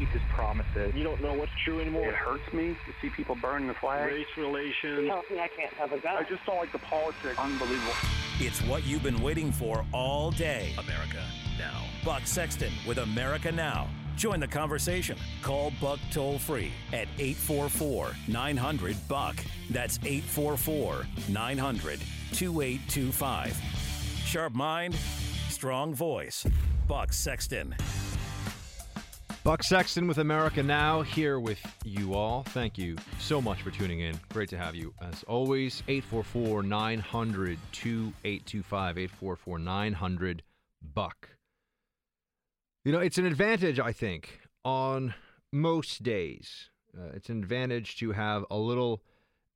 keep his promises. You don't know what's true anymore. It hurts me to see people burn the flag. Race relations. tells me I can't have a gun. I just don't like the politics. Unbelievable. It's what you've been waiting for all day. America Now. Buck Sexton with America Now. Join the conversation. Call Buck toll free at 844 900 Buck. That's 844 900 2825. Sharp mind, strong voice. Buck Sexton. Buck Sexton with America Now here with you all. Thank you so much for tuning in. Great to have you as always. 844 900 2825. 844 900 Buck. You know, it's an advantage, I think, on most days. Uh, it's an advantage to have a little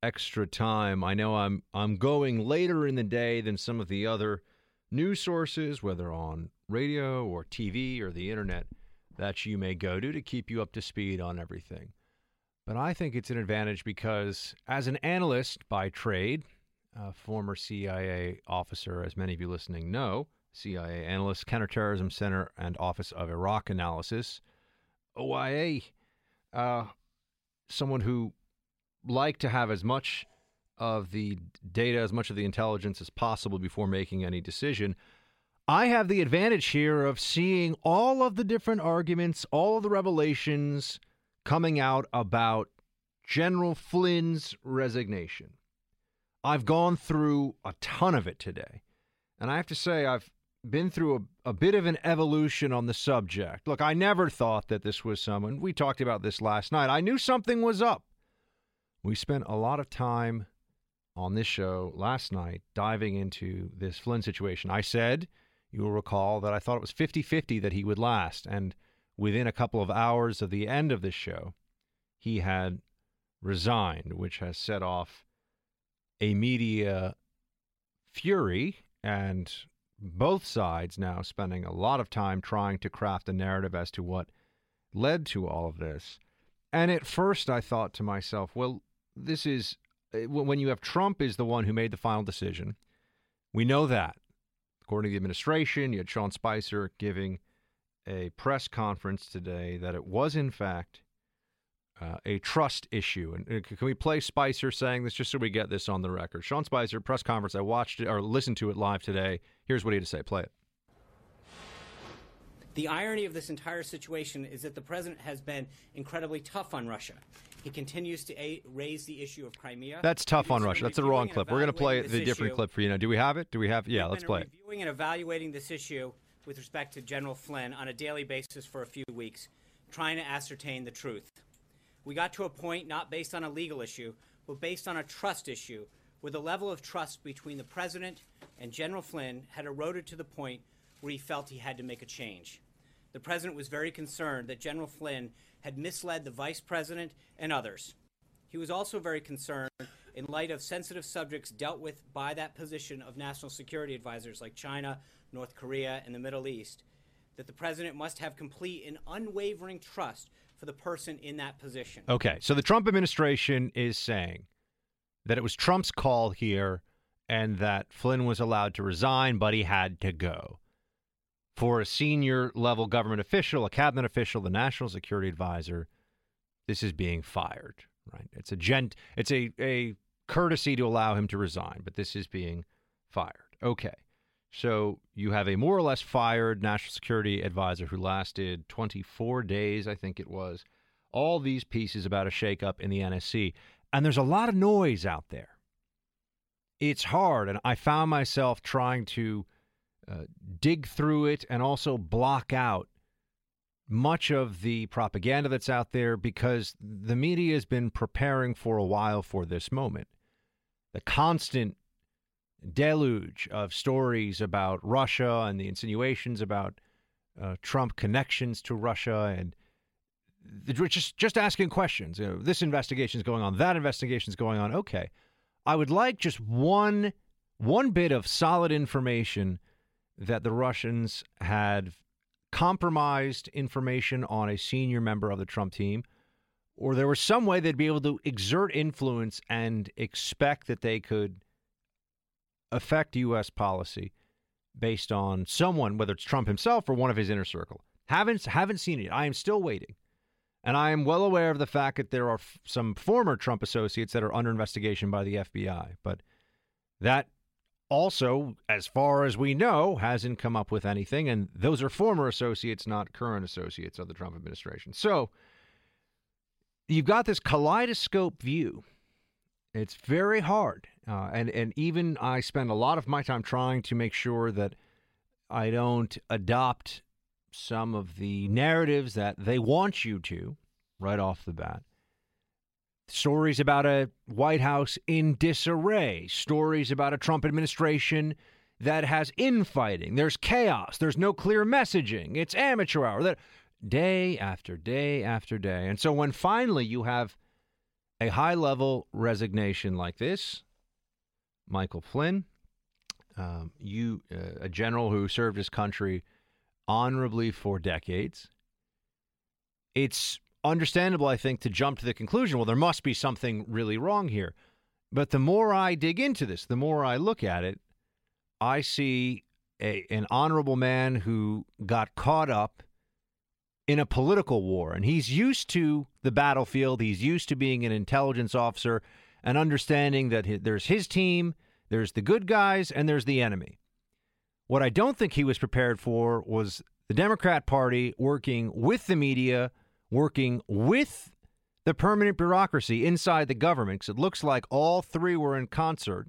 extra time. I know I'm I'm going later in the day than some of the other news sources, whether on radio or TV or the internet that you may go to to keep you up to speed on everything. But I think it's an advantage because, as an analyst by trade, a former CIA officer, as many of you listening know, CIA analyst, Counterterrorism Center and Office of Iraq Analysis, OIA, uh, someone who liked to have as much of the data, as much of the intelligence as possible before making any decision. I have the advantage here of seeing all of the different arguments, all of the revelations coming out about General Flynn's resignation. I've gone through a ton of it today. And I have to say, I've been through a, a bit of an evolution on the subject. Look, I never thought that this was someone, we talked about this last night. I knew something was up. We spent a lot of time on this show last night diving into this Flynn situation. I said, you will recall that I thought it was 50 50 that he would last. And within a couple of hours of the end of this show, he had resigned, which has set off a media fury and both sides now spending a lot of time trying to craft a narrative as to what led to all of this. And at first, I thought to myself, well, this is eh, when you have Trump is the one who made the final decision. We know that. According to the administration, you had Sean Spicer giving a press conference today that it was, in fact, uh, a trust issue. And uh, can we play Spicer saying this just so we get this on the record? Sean Spicer, press conference. I watched it or listened to it live today. Here's what he had to say. Play it. The irony of this entire situation is that the president has been incredibly tough on Russia. He continues to a- raise the issue of Crimea. That's tough on Russia. That's the wrong clip. We're going to play the different issue. clip for you now. Do we have it? Do we have? Yeah, We've let's play it. Reviewing and evaluating this issue with respect to General Flynn on a daily basis for a few weeks, trying to ascertain the truth. We got to a point not based on a legal issue, but based on a trust issue, where the level of trust between the president and General Flynn had eroded to the point where he felt he had to make a change. The president was very concerned that General Flynn had misled the vice president and others. He was also very concerned in light of sensitive subjects dealt with by that position of national security advisors like China, North Korea, and the Middle East, that the president must have complete and unwavering trust for the person in that position. Okay, so the Trump administration is saying that it was Trump's call here and that Flynn was allowed to resign, but he had to go. For a senior level government official, a cabinet official, the national security advisor, this is being fired, right? It's a gent it's a, a courtesy to allow him to resign, but this is being fired. Okay. So you have a more or less fired national security advisor who lasted 24 days, I think it was. All these pieces about a shakeup in the NSC. And there's a lot of noise out there. It's hard. And I found myself trying to uh, dig through it and also block out much of the propaganda that's out there because the media has been preparing for a while for this moment. The constant deluge of stories about Russia and the insinuations about uh, Trump connections to Russia and just just asking questions. You know, this investigation is going on, that investigation is going on. Okay, I would like just one one bit of solid information that the Russians had compromised information on a senior member of the Trump team, or there was some way they'd be able to exert influence and expect that they could affect U.S. policy based on someone, whether it's Trump himself or one of his inner circle. Haven't haven't seen it. I am still waiting. And I am well aware of the fact that there are f- some former Trump associates that are under investigation by the FBI. But that also, as far as we know, hasn't come up with anything. And those are former associates, not current associates of the Trump administration. So you've got this kaleidoscope view. It's very hard. Uh, and, and even I spend a lot of my time trying to make sure that I don't adopt some of the narratives that they want you to right off the bat stories about a White House in disarray, stories about a Trump administration that has infighting. There's chaos. There's no clear messaging. It's amateur hour. That day after day after day. And so when finally you have a high level resignation like this, Michael Flynn, um, you uh, a general who served his country honorably for decades. It's understandable, I think, to jump to the conclusion, well, there must be something really wrong here. But the more I dig into this, the more I look at it, I see a, an honorable man who got caught up in a political war. And he's used to the battlefield, he's used to being an intelligence officer and understanding that there's his team, there's the good guys, and there's the enemy. What I don't think he was prepared for was the Democrat Party working with the media working with the permanent bureaucracy inside the government, because it looks like all three were in concert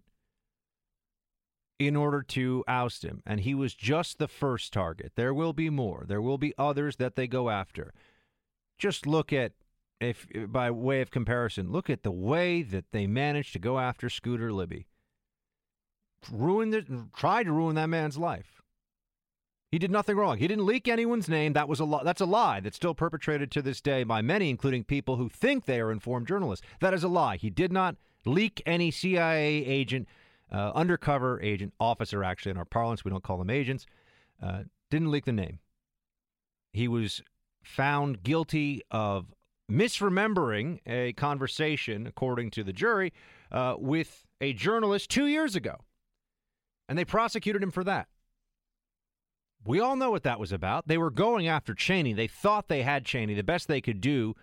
in order to oust him. And he was just the first target. There will be more. There will be others that they go after. Just look at, if by way of comparison, look at the way that they managed to go after Scooter Libby. Ruined it, tried to ruin that man's life. He did nothing wrong. He didn't leak anyone's name. That was a li- that's a lie that's still perpetrated to this day by many, including people who think they are informed journalists. That is a lie. He did not leak any CIA agent, uh, undercover agent, officer. Actually, in our parlance, we don't call them agents. Uh, didn't leak the name. He was found guilty of misremembering a conversation, according to the jury, uh, with a journalist two years ago, and they prosecuted him for that. We all know what that was about. They were going after Cheney. They thought they had Cheney. The best they could do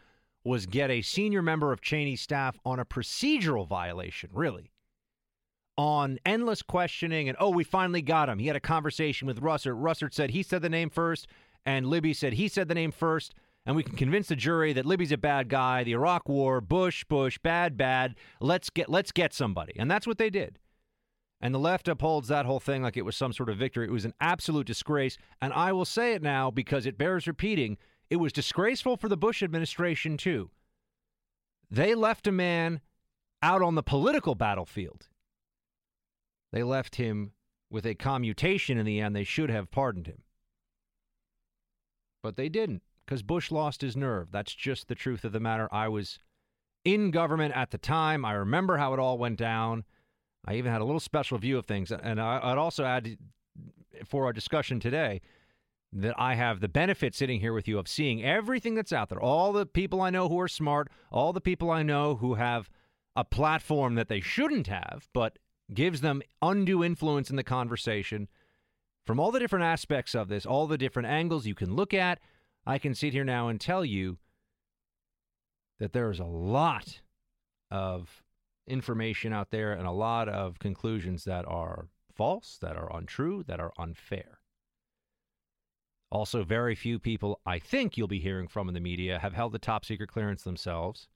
was get a senior member of Cheney's staff on a procedural violation, really. On endless questioning, and oh, we finally got him. He had a conversation with Russert. Russert said he said the name first, and Libby said he said the name first, and we can convince the jury that Libby's a bad guy. The Iraq War, Bush, Bush, bad, bad. Let's get let's get somebody, and that's what they did. And the left upholds that whole thing like it was some sort of victory. It was an absolute disgrace. And I will say it now because it bears repeating. It was disgraceful for the Bush administration, too. They left a man out on the political battlefield. They left him with a commutation in the end. They should have pardoned him. But they didn't because Bush lost his nerve. That's just the truth of the matter. I was in government at the time. I remember how it all went down. I even had a little special view of things. And I, would also add for our discussion today that I have the benefit sitting here with you of seeing everything that's out there, all the people I know who are smart, all the people I know who have a platform that they shouldn't have, but gives them undue influence in the conversation. From all the different aspects of this, all the different angles you can look at, I can sit here now and tell you that there's a lot of information out there and a lot of conclusions that are false, that are untrue, that are unfair. Also, very few people I think you'll be hearing from in the media have held the top secret clearance themselves,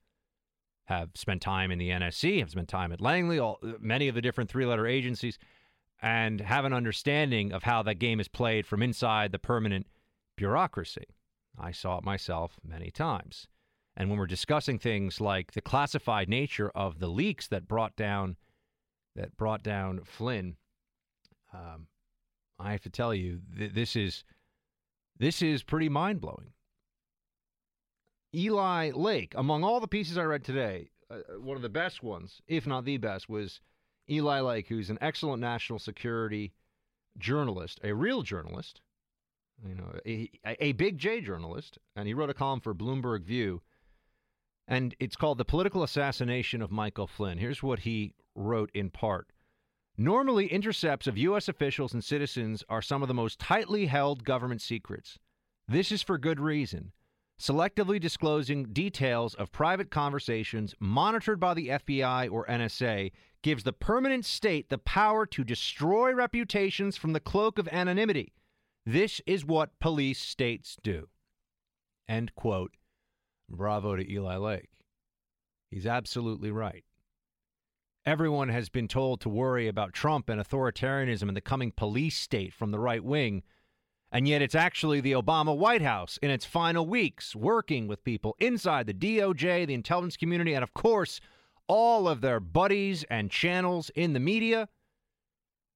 have spent time in the NSC, have spent time at Langley, all, uh, many of the different three letter agencies, and have an understanding of how that game is played from inside the permanent bureaucracy. I saw it myself many times. And when we're discussing things like the classified nature of the leaks that brought down that brought down Flynn, um, I have to tell you th- this is this is pretty mind blowing. Eli Lake, among all the pieces I read today, uh, uh, one of the best ones, if not the best, was Eli Lake, who's an excellent national security journalist, a real journalist, you know, a, a big J journalist, and he wrote a column for Bloomberg View and it's called The Political Assassination of Michael Flynn. Here's what he wrote in part. Normally, intercepts of U.S. officials and citizens are some of the most tightly held government secrets. This is for good reason. selectively disclosing details of private conversations monitored by the FBI or NSA gives the permanent state the power to destroy reputations from the cloak of anonymity. This is what police states do. End quote. Bravo to Eli Lake. He's absolutely right. Everyone has been told to worry about Trump and authoritarianism and the coming police state from the right wing. And yet, it's actually the Obama White House in its final weeks working with people inside the DOJ, the intelligence community, and of course, all of their buddies and channels in the media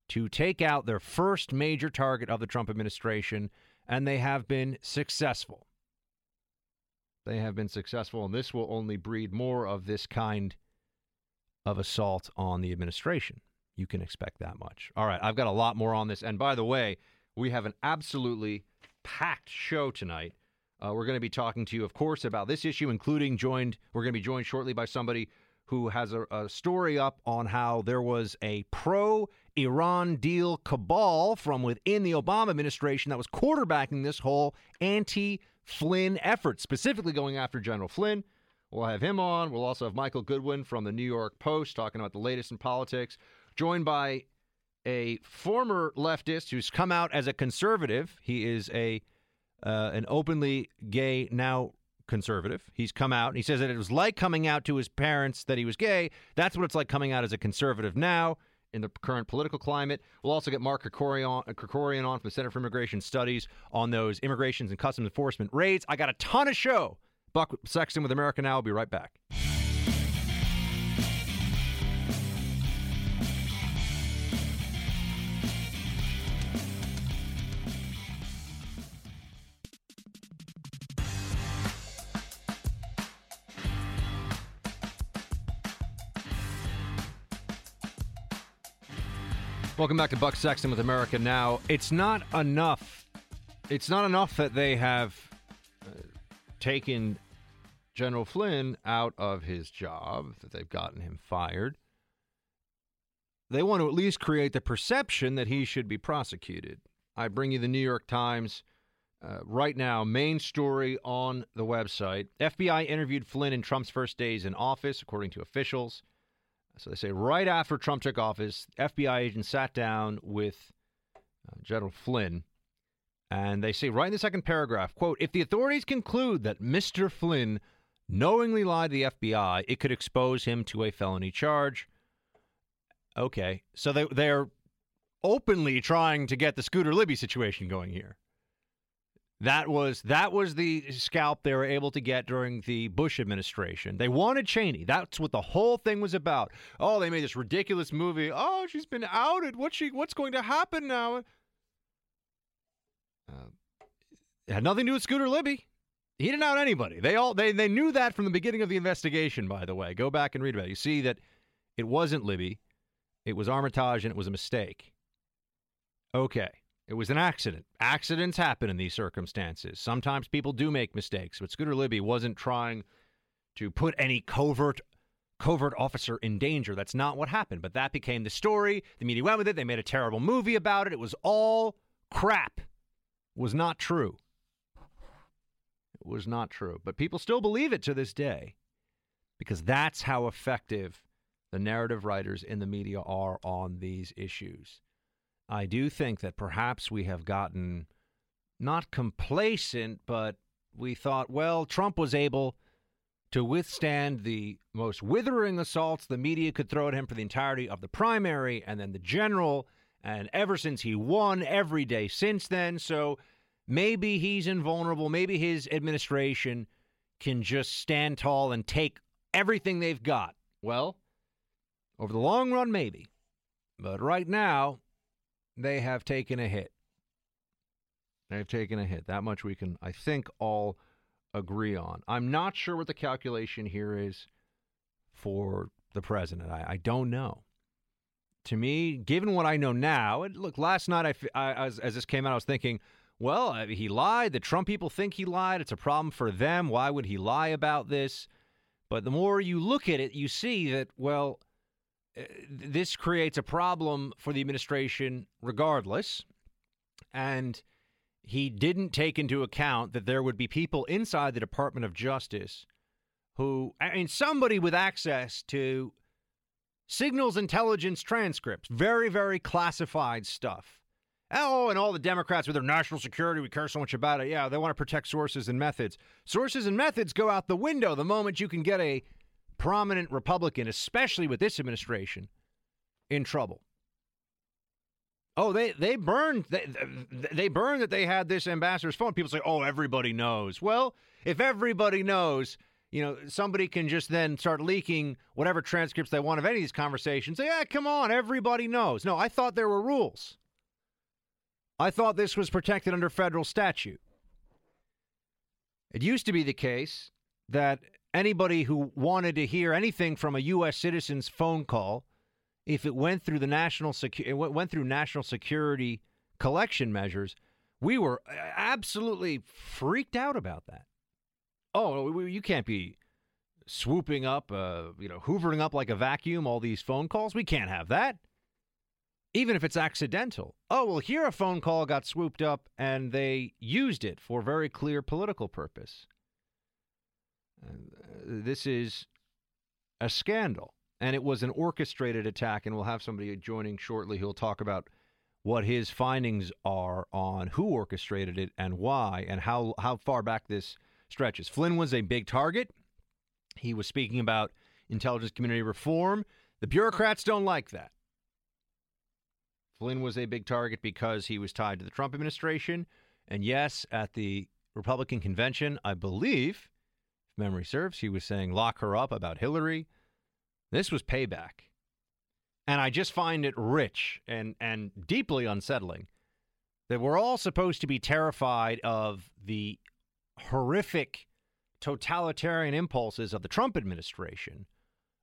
to take out their first major target of the Trump administration. And they have been successful. They have been successful, and this will only breed more of this kind of assault on the administration. You can expect that much. All right, I've got a lot more on this. And by the way, we have an absolutely packed show tonight. Uh, we're going to be talking to you, of course, about this issue, including joined. We're going to be joined shortly by somebody who has a, a story up on how there was a pro Iran deal cabal from within the Obama administration that was quarterbacking this whole anti Flynn effort, specifically going after General Flynn. We'll have him on. We'll also have Michael Goodwin from the New York Post talking about the latest in politics, joined by a former leftist who's come out as a conservative. He is a uh, an openly gay now conservative. He's come out and he says that it was like coming out to his parents that he was gay. That's what it's like coming out as a conservative now in the current political climate. We'll also get Mark Krikorian, uh, Krikorian on from the Center for Immigration Studies on those immigrations and customs enforcement raids. I got a ton of show. Buck Sexton with America Now. I'll be right back. Welcome back to Buck Sexton with America Now. It's not enough. It's not enough that they have uh, taken General Flynn out of his job, that they've gotten him fired. They want to at least create the perception that he should be prosecuted. I bring you the New York Times uh, right now, main story on the website. FBI interviewed Flynn in Trump's first days in office, according to officials. So they say right after Trump took office, FBI agents sat down with uh, General Flynn, and they say right in the second paragraph, quote, if the authorities conclude that Mr. Flynn knowingly lied to the FBI, it could expose him to a felony charge. Okay, so they they're openly trying to get the Scooter Libby situation going here. That was that was the scalp they were able to get during the Bush administration. They wanted Cheney. That's what the whole thing was about. Oh, they made this ridiculous movie. Oh, she's been outed. What's she? What's going to happen now? Uh, it had nothing to do with Scooter Libby. He didn't out anybody. They all they they knew that from the beginning of the investigation. By the way, go back and read about it. You see that it wasn't Libby. It was Armitage, and it was a mistake. Okay. It was an accident. Accidents happen in these circumstances. Sometimes people do make mistakes, but Scooter Libby wasn't trying to put any covert covert officer in danger. That's not what happened, but that became the story. The media went with it. They made a terrible movie about it. It was all crap. It was not true. It was not true. But people still believe it to this day because that's how effective the narrative writers in the media are on these issues. I do think that perhaps we have gotten not complacent, but we thought, well, Trump was able to withstand the most withering assaults the media could throw at him for the entirety of the primary and then the general, and ever since he won every day since then. So maybe he's invulnerable. Maybe his administration can just stand tall and take everything they've got. Well, over the long run, maybe. But right now, they have taken a hit. They've taken a hit. That much we can, I think, all agree on. I'm not sure what the calculation here is for the president. I, I don't know. To me, given what I know now, and look, last night I, I as, as this came out, I was thinking, well, he lied. The Trump people think he lied. It's a problem for them. Why would he lie about this? But the more you look at it, you see that, well, uh, this creates a problem for the administration regardless. And he didn't take into account that there would be people inside the Department of Justice who, I mean, somebody with access to signals intelligence transcripts, very, very classified stuff. Oh, and all the Democrats with their national security, we care so much about it. Yeah, they want to protect sources and methods. Sources and methods go out the window the moment you can get a prominent Republican, especially with this administration, in trouble. Oh, they they burned they, they burned that they had this ambassador's phone. People say, "Oh, everybody knows." Well, if everybody knows, you know, somebody can just then start leaking whatever transcripts they want of any of these conversations. Say, "Yeah, come on, everybody knows." No, I thought there were rules. I thought this was protected under federal statute. It used to be the case that anybody who wanted to hear anything from a U.S. citizen's phone call if it went through the national secu- it went through national security collection measures, we were absolutely freaked out about that. Oh, you can't be swooping up, uh, you know, hoovering up like a vacuum all these phone calls. We can't have that. Even if it's accidental. Oh, well, here a phone call got swooped up and they used it for very clear political purpose. This is a scandal and it was an orchestrated attack. And we'll have somebody joining shortly who'll talk about what his findings are on who orchestrated it and why, and how how far back this stretches. Flynn was a big target. He was speaking about intelligence community reform. The bureaucrats don't like that. Flynn was a big target because he was tied to the Trump administration. And yes, at the Republican convention, I believe, memory serves, he was saying lock her up about Hillary. This was payback. And I just find it rich and, and deeply unsettling that we're all supposed to be terrified of the horrific totalitarian impulses of the Trump administration.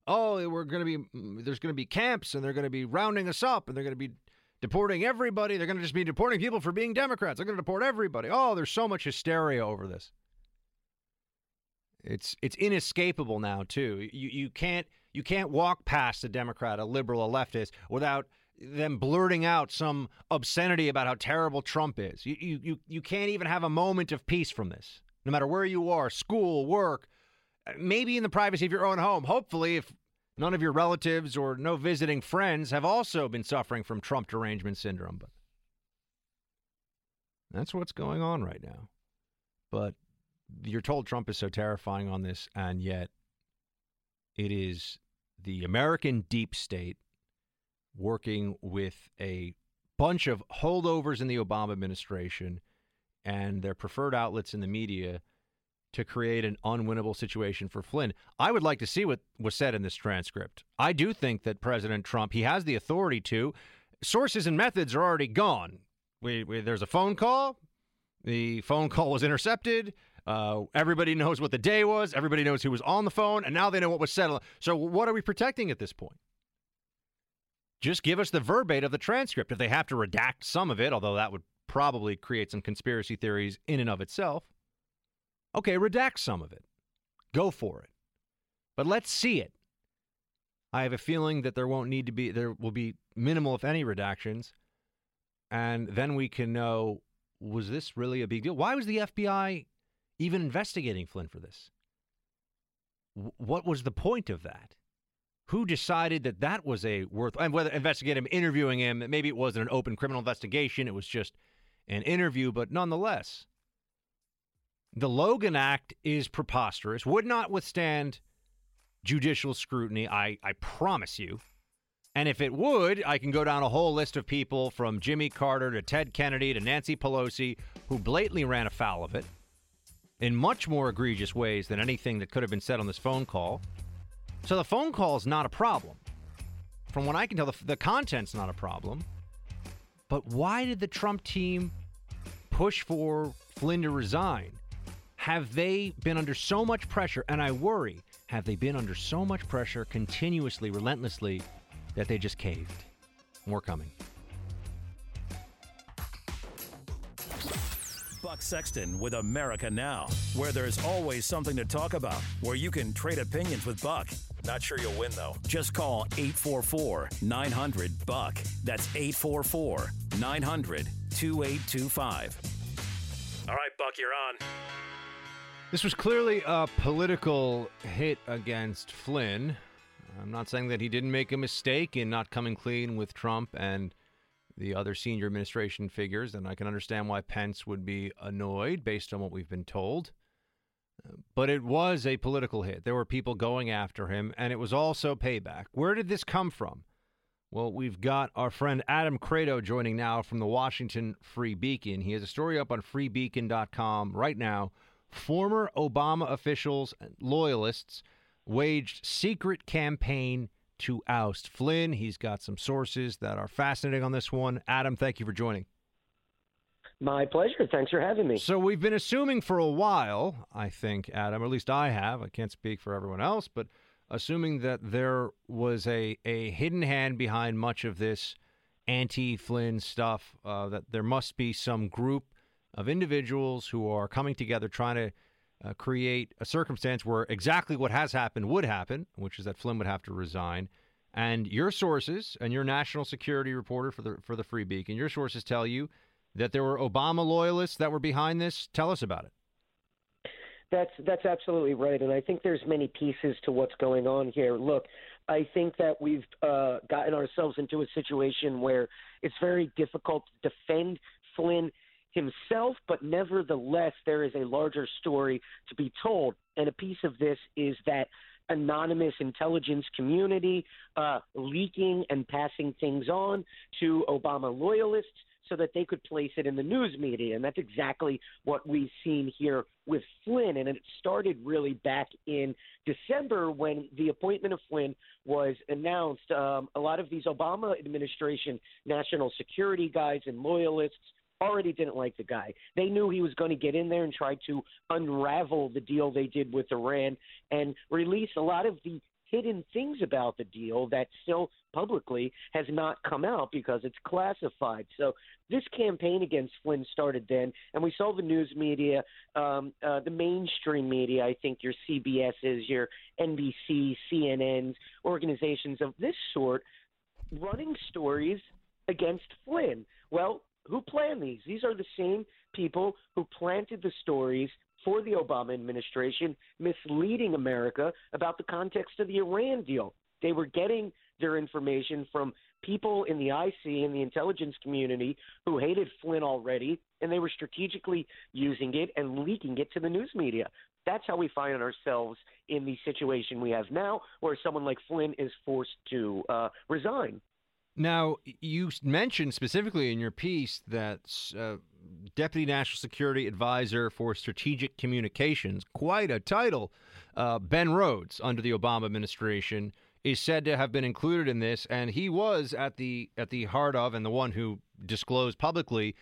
Oh, we're going to be there's going to be camps and they're going to be rounding us up and they're going to be deporting everybody. They're going to just be deporting people for being Democrats. They're going to deport everybody. Oh, there's so much hysteria over this. It's it's inescapable now too. You you can't you can't walk past a Democrat, a liberal, a leftist without them blurting out some obscenity about how terrible Trump is. You, you, you, can't even have a moment of peace from this, no matter where you are school, work, maybe in the privacy of your own home. Hopefully, if none of your relatives or no visiting friends have also been suffering from Trump derangement syndrome. But that's what's going on right now. But you're told Trump is so terrifying on this, and yet it is the American deep state working with a bunch of holdovers in the Obama administration and their preferred outlets in the media to create an unwinnable situation for Flynn. I would like to see what was said in this transcript. I do think that President Trump, he has the authority to. Sources and methods are already gone. We, we, there's a phone call. The phone call was intercepted. Uh, everybody knows what the day was. Everybody knows who was on the phone, and now they know what was said. So, what are we protecting at this point? Just give us the verbatim of the transcript. If they have to redact some of it, although that would probably create some conspiracy theories in and of itself, okay, redact some of it. Go for it. But let's see it. I have a feeling that there won't need to be, there will be minimal, if any, redactions. And then we can know was this really a big deal? Why was the FBI even investigating Flynn for this? What was the point of that? Who decided that that was a worth and whether investigating him, interviewing him? Maybe it wasn't an open criminal investigation; it was just an interview. But nonetheless, the Logan Act is preposterous. Would not withstand judicial scrutiny. I I promise you. And if it would, I can go down a whole list of people from Jimmy Carter to Ted Kennedy to Nancy Pelosi who blatantly ran afoul of it in much more egregious ways than anything that could have been said on this phone call. So the phone call is not a problem. From what I can tell, the, the content's not a problem. But why did the Trump team push for Flynn to resign? Have they been under so much pressure? And I worry, have they been under so much pressure continuously, relentlessly, that they just caved? More coming. Buck Sexton with America Now, where there's always something to talk about, where you can trade opinions with Buck. Not sure you'll win, though. Just call 844 900 Buck. That's 844 900 2825. All right, Buck, you're on. This was clearly a political hit against Flynn. I'm not saying that he didn't make a mistake in not coming clean with Trump and the other senior administration figures, and I can understand why Pence would be annoyed based on what we've been told. But it was a political hit. There were people going after him, and it was also payback. Where did this come from? Well, we've got our friend Adam Kredo joining now from the Washington Free Beacon. He has a story up on freebeacon.com right now. Former Obama officials and loyalists waged secret campaign to oust Flynn. He's got some sources that are fascinating on this one. Adam, thank you for joining. My pleasure. Thanks for having me. So we've been assuming for a while, I think, Adam, or at least I have. I can't speak for everyone else, but assuming that there was a, a hidden hand behind much of this anti Flynn stuff, uh, that there must be some group of individuals who are coming together trying to uh, create a circumstance where exactly what has happened would happen, which is that Flynn would have to resign. And your sources and your national security reporter for the for the Free Beacon, your sources tell you that there were Obama loyalists that were behind this. Tell us about it. That's that's absolutely right, and I think there's many pieces to what's going on here. Look, I think that we've uh, gotten ourselves into a situation where it's very difficult to defend Flynn himself, but nevertheless, there is a larger story to be told. And a piece of this is that anonymous intelligence community uh, leaking and passing things on to Obama loyalists so that they could place it in the news media. And that's exactly what we've seen here with Flynn. And it started really back in December when the appointment of Flynn was announced. Um, a lot of these Obama administration national security guys and loyalists already didn't like the guy. They knew he was going to get in there and try to unravel the deal they did with Iran and release a lot of the hidden things about the deal that still publicly has not come out because it's classified. So this campaign against Flynn started then, and we saw the news media, um, uh, the mainstream media, I think your CBSs, your NBC, CNNs, organizations of this sort, running stories against Flynn. Well, who planned these? These are the same people who planted the stories for the Obama administration, misleading America about the context of the Iran deal. They were getting their information from people in the IC and the intelligence community who hated Flynn already, and they were strategically using it and leaking it to the news media. That's how we find ourselves in the situation we have now, where someone like Flynn is forced to uh, resign. Now, you mentioned specifically in your piece that uh, Deputy National Security Advisor for Strategic Communications, quite a title, uh, Ben Rhodes, under the Obama administration, is said to have been included in this, and he was at the at the heart of and the one who disclosed publicly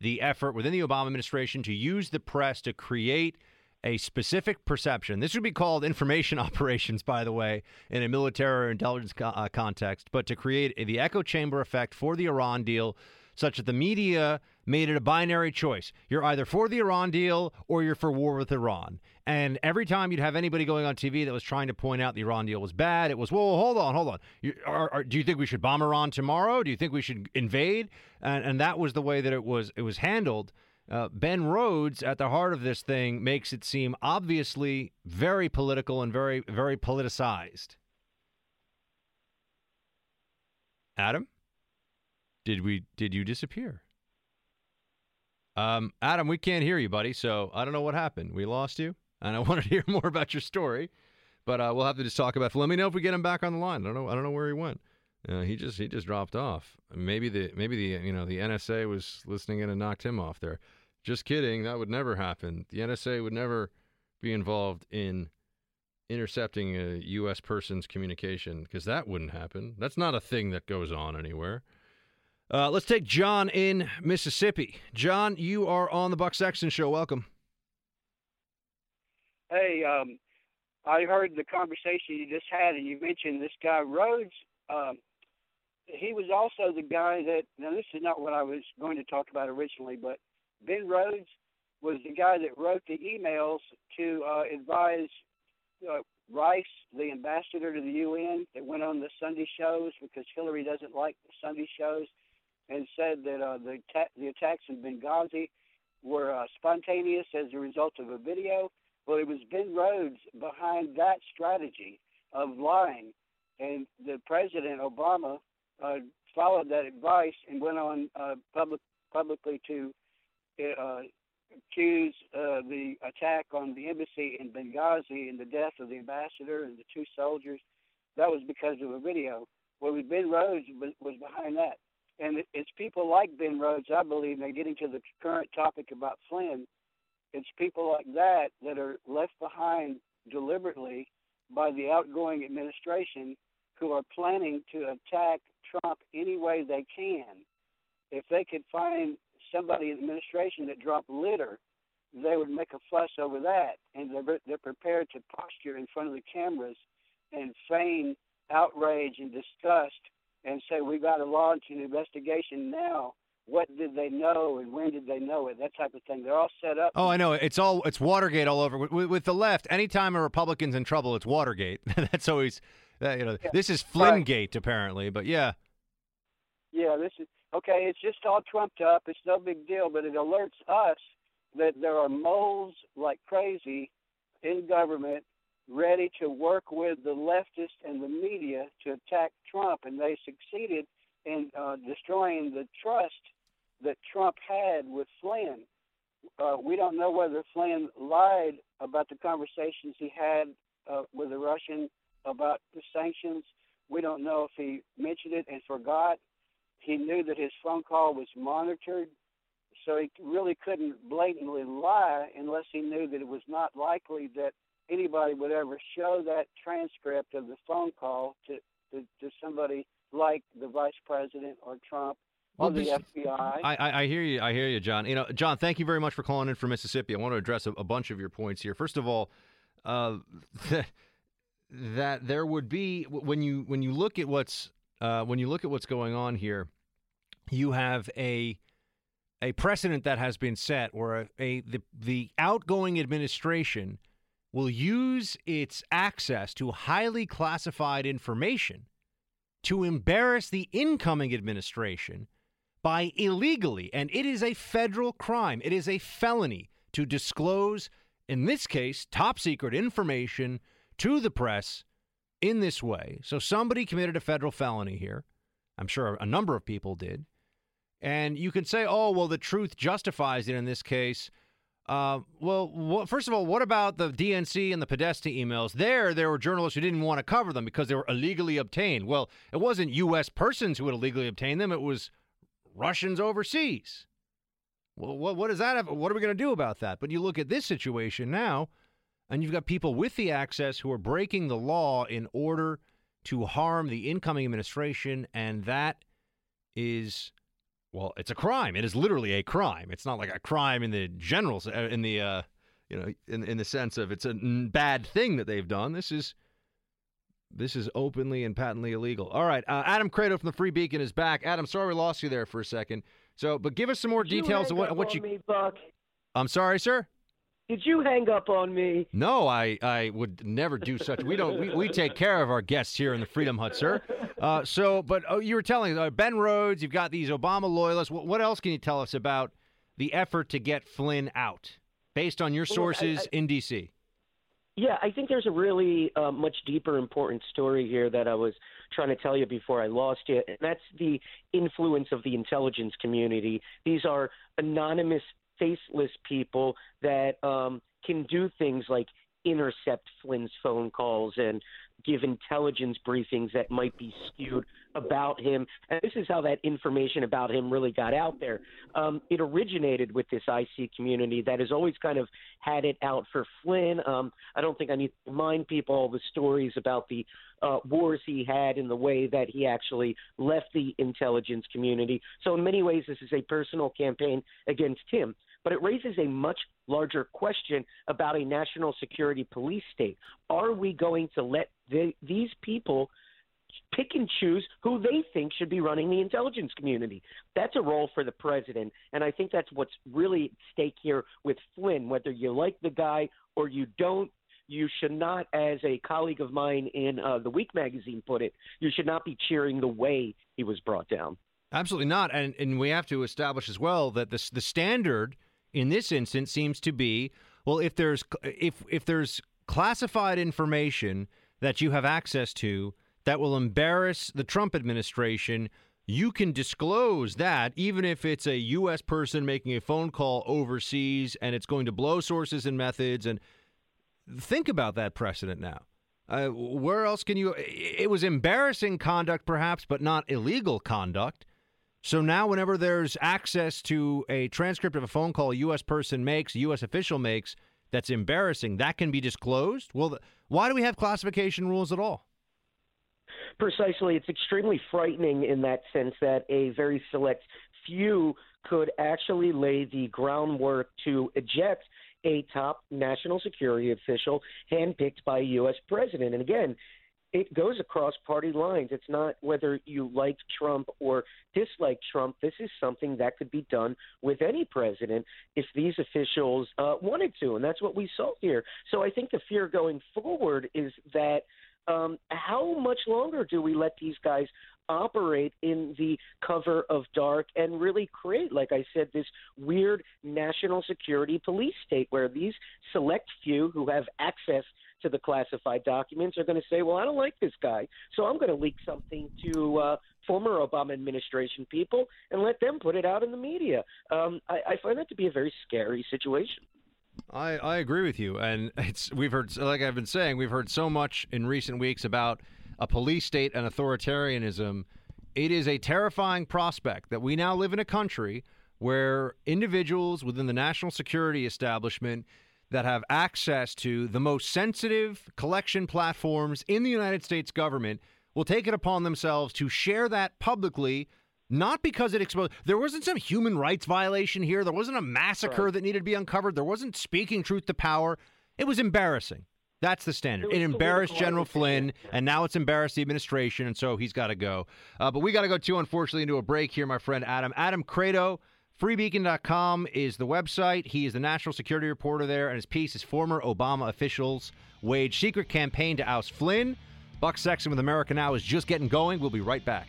the effort within the Obama administration to use the press to create a specific perception. This would be called information operations, by the way, in a military or intelligence co- uh, context, but to create the echo chamber effect for the Iran deal such that the media made it a binary choice. You're either for the Iran deal or you're for war with Iran. And every time you'd have anybody going on TV that was trying to point out the Iran deal was bad, it was, whoa, hold on, hold on. You, are, are, do you think we should bomb Iran tomorrow? Do you think we should invade? And, and that was the way that it was it was handled. Uh, ben Rhodes, at the heart of this thing, makes it seem obviously very political and very, very politicized. Adam, did we? Did you disappear? Um, Adam, we can't hear you, buddy. So I don't know what happened. We lost you, and I wanted to hear more about your story, but uh, we'll have to just talk about. It. Let me know if we get him back on the line. I don't know. I don't know where he went. Uh, he just he just dropped off. Maybe the maybe the you know the NSA was listening in and knocked him off there. Just kidding. That would never happen. The NSA would never be involved in intercepting a U.S. person's communication because that wouldn't happen. That's not a thing that goes on anywhere. Uh, let's take John in Mississippi. John, you are on the Buck Sexton Show. Welcome. Hey, um, I heard the conversation you just had, and you mentioned this guy Rhodes. Um, he was also the guy that. Now, this is not what I was going to talk about originally, but Ben Rhodes was the guy that wrote the emails to uh, advise uh, Rice, the ambassador to the UN, that went on the Sunday shows because Hillary doesn't like the Sunday shows, and said that uh, the ta- the attacks in Benghazi were uh, spontaneous as a result of a video. Well, it was Ben Rhodes behind that strategy of lying, and the President Obama uh, followed that advice and went on uh, public publicly to uh, accuse uh, the attack on the embassy in Benghazi and the death of the ambassador and the two soldiers. That was because of a video. Well, Ben Rhodes was, was behind that. And it's people like Ben Rhodes, I believe, now getting to the current topic about Flynn, it's people like that that are left behind deliberately by the outgoing administration who are planning to attack Trump any way they can. If they could find somebody in the administration that dropped litter, they would make a fuss over that, and they're they're prepared to posture in front of the cameras and feign outrage and disgust and say we got to launch an investigation now. What did they know and when did they know it? That type of thing. They're all set up. Oh, I know. It's all it's Watergate all over. With, with the left, anytime a Republican's in trouble, it's Watergate. That's always, uh, you know. Yeah. This is Flynn right. apparently, but yeah. Yeah, this is okay. It's just all trumped up. It's no big deal, but it alerts us that there are moles like crazy in government ready to work with the leftists and the media to attack Trump, and they succeeded in uh, destroying the trust that Trump had with Flynn. Uh, we don't know whether Flynn lied about the conversations he had uh, with the Russian about the sanctions. We don't know if he mentioned it and forgot. He knew that his phone call was monitored, so he really couldn't blatantly lie unless he knew that it was not likely that anybody would ever show that transcript of the phone call to, to, to somebody like the vice president or Trump or the FBI. I, I, hear you. I hear you, John. You know, John, thank you very much for calling in from Mississippi. I want to address a, a bunch of your points here. First of all, uh, that there would be when you when you look at what's uh, when you look at what's going on here, you have a a precedent that has been set where a, a the the outgoing administration will use its access to highly classified information to embarrass the incoming administration by illegally, and it is a federal crime, it is a felony to disclose, in this case, top secret information to the press in this way. So somebody committed a federal felony here. I'm sure a number of people did. And you can say, oh, well, the truth justifies it in this case. Uh, well, first of all, what about the DNC and the Podesta emails? There, there were journalists who didn't want to cover them because they were illegally obtained. Well, it wasn't U.S. persons who had illegally obtained them; it was Russians overseas. Well, what, what does that? What are we going to do about that? But you look at this situation now, and you've got people with the access who are breaking the law in order to harm the incoming administration, and that is well, it's a crime. It is literally a crime. It's not like a crime in the general, uh, in the, uh, you know, in in the sense of it's a bad thing that they've done. This is this is openly and patently illegal. All right, uh, Adam Kredo from the Free Beacon is back. Adam, sorry we lost you there for a second. So, but give us some more details of what, what you. Me, Buck? I'm sorry, sir. Did you hang up on me? No, I, I would never do such. We don't. We, we take care of our guests here in the Freedom Hut, sir. Uh, so, but oh, you were telling uh, Ben Rhodes. You've got these Obama loyalists. What, what, else can you tell us about the effort to get Flynn out, based on your sources well, I, I, in D.C.? Yeah, I think there's a really uh, much deeper, important story here that I was trying to tell you before I lost you, and that's the influence of the intelligence community. These are anonymous faceless people that um, can do things like intercept Flynn's phone calls and give intelligence briefings that might be skewed about him. And this is how that information about him really got out there. Um, it originated with this IC community that has always kind of had it out for Flynn. Um, I don't think I need to remind people all the stories about the uh, wars he had and the way that he actually left the intelligence community. So, in many ways, this is a personal campaign against him but it raises a much larger question about a national security police state. Are we going to let the, these people pick and choose who they think should be running the intelligence community? That's a role for the president, and I think that's what's really at stake here with Flynn. Whether you like the guy or you don't, you should not, as a colleague of mine in uh, the Week magazine put it, you should not be cheering the way he was brought down. Absolutely not, and and we have to establish as well that the the standard in this instance seems to be well if there's if if there's classified information that you have access to that will embarrass the Trump administration, you can disclose that even if it's a U.S. person making a phone call overseas and it's going to blow sources and methods. And think about that precedent now. Uh, where else can you? It was embarrassing conduct, perhaps, but not illegal conduct. So now, whenever there's access to a transcript of a phone call a U.S. person makes, a U.S. official makes, that's embarrassing, that can be disclosed. Well, why do we have classification rules at all? Precisely. It's extremely frightening in that sense that a very select few could actually lay the groundwork to eject a top national security official handpicked by a U.S. president. And again, it goes across party lines. It's not whether you like Trump or dislike Trump. This is something that could be done with any president if these officials uh, wanted to, and that's what we saw here. So I think the fear going forward is that um, how much longer do we let these guys operate in the cover of dark and really create, like I said, this weird national security police state where these select few who have access to the classified documents are going to say, well, I don't like this guy, so I'm going to leak something to uh, former Obama administration people and let them put it out in the media. Um, I, I find that to be a very scary situation. I, I agree with you, and it's we've heard like I've been saying we've heard so much in recent weeks about a police state and authoritarianism. It is a terrifying prospect that we now live in a country where individuals within the national security establishment that have access to the most sensitive collection platforms in the United States government will take it upon themselves to share that publicly not because it exposed. There wasn't some human rights violation here. There wasn't a massacre right. that needed to be uncovered. There wasn't speaking truth to power. It was embarrassing. That's the standard. It, it embarrassed General Flynn, and now it's embarrassed the administration, and so he's got to go. Uh, but we got to go too, unfortunately, into a break here, my friend Adam. Adam Kredo, freebeacon.com is the website. He is the national security reporter there, and his piece is former Obama officials wage secret campaign to oust Flynn. Buck Sexton with America Now is just getting going. We'll be right back.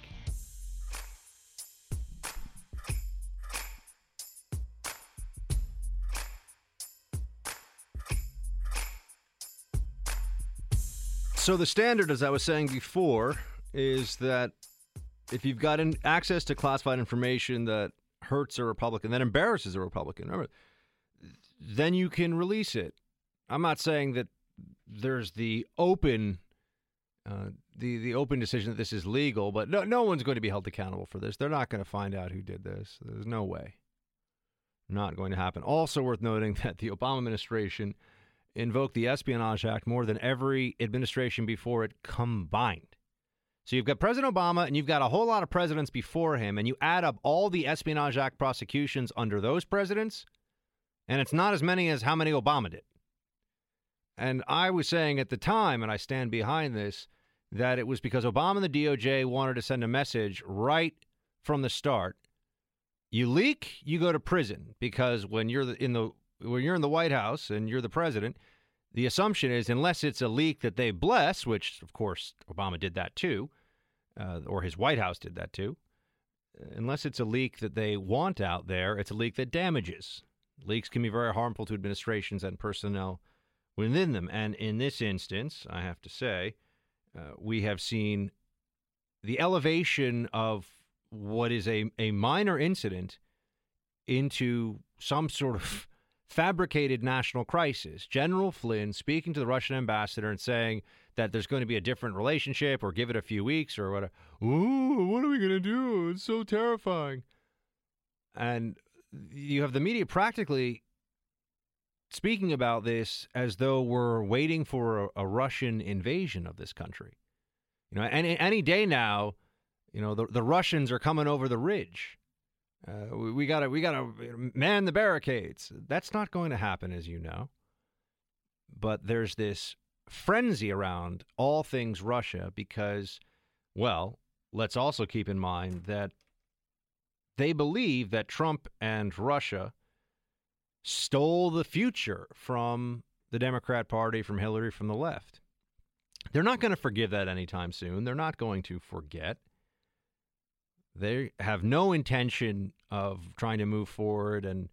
So the standard, as I was saying before, is that if you've got access to classified information that hurts a Republican, that embarrasses a Republican, then you can release it. I'm not saying that there's the open, uh, the the open decision that this is legal, but no no one's going to be held accountable for this. They're not going to find out who did this. There's no way. Not going to happen. Also worth noting that the Obama administration invoked the Espionage Act more than every administration before it combined. So you've got President Obama and you've got a whole lot of presidents before him, and you add up all the Espionage Act prosecutions under those presidents, and it's not as many as how many Obama did. And I was saying at the time, and I stand behind this, that it was because Obama and the DOJ wanted to send a message right from the start. You leak, you go to prison because when you're in the when you're in the White House and you're the president, the assumption is unless it's a leak that they bless, which of course Obama did that too, uh, or his White House did that too. Unless it's a leak that they want out there, it's a leak that damages. Leaks can be very harmful to administrations and personnel within them. And in this instance, I have to say, uh, we have seen the elevation of what is a, a minor incident into some sort of fabricated national crisis. General Flynn speaking to the Russian ambassador and saying that there's going to be a different relationship or give it a few weeks or what. Ooh, what are we going to do? It's so terrifying. And you have the media practically speaking about this as though we're waiting for a, a Russian invasion of this country. You know, any any day now, you know, the the Russians are coming over the ridge. Uh, we, we gotta we gotta man the barricades. That's not going to happen, as you know. But there's this frenzy around all things Russia because, well, let's also keep in mind that they believe that Trump and Russia stole the future from the Democrat Party, from Hillary, from the left. They're not going to forgive that anytime soon. They're not going to forget. They have no intention of trying to move forward and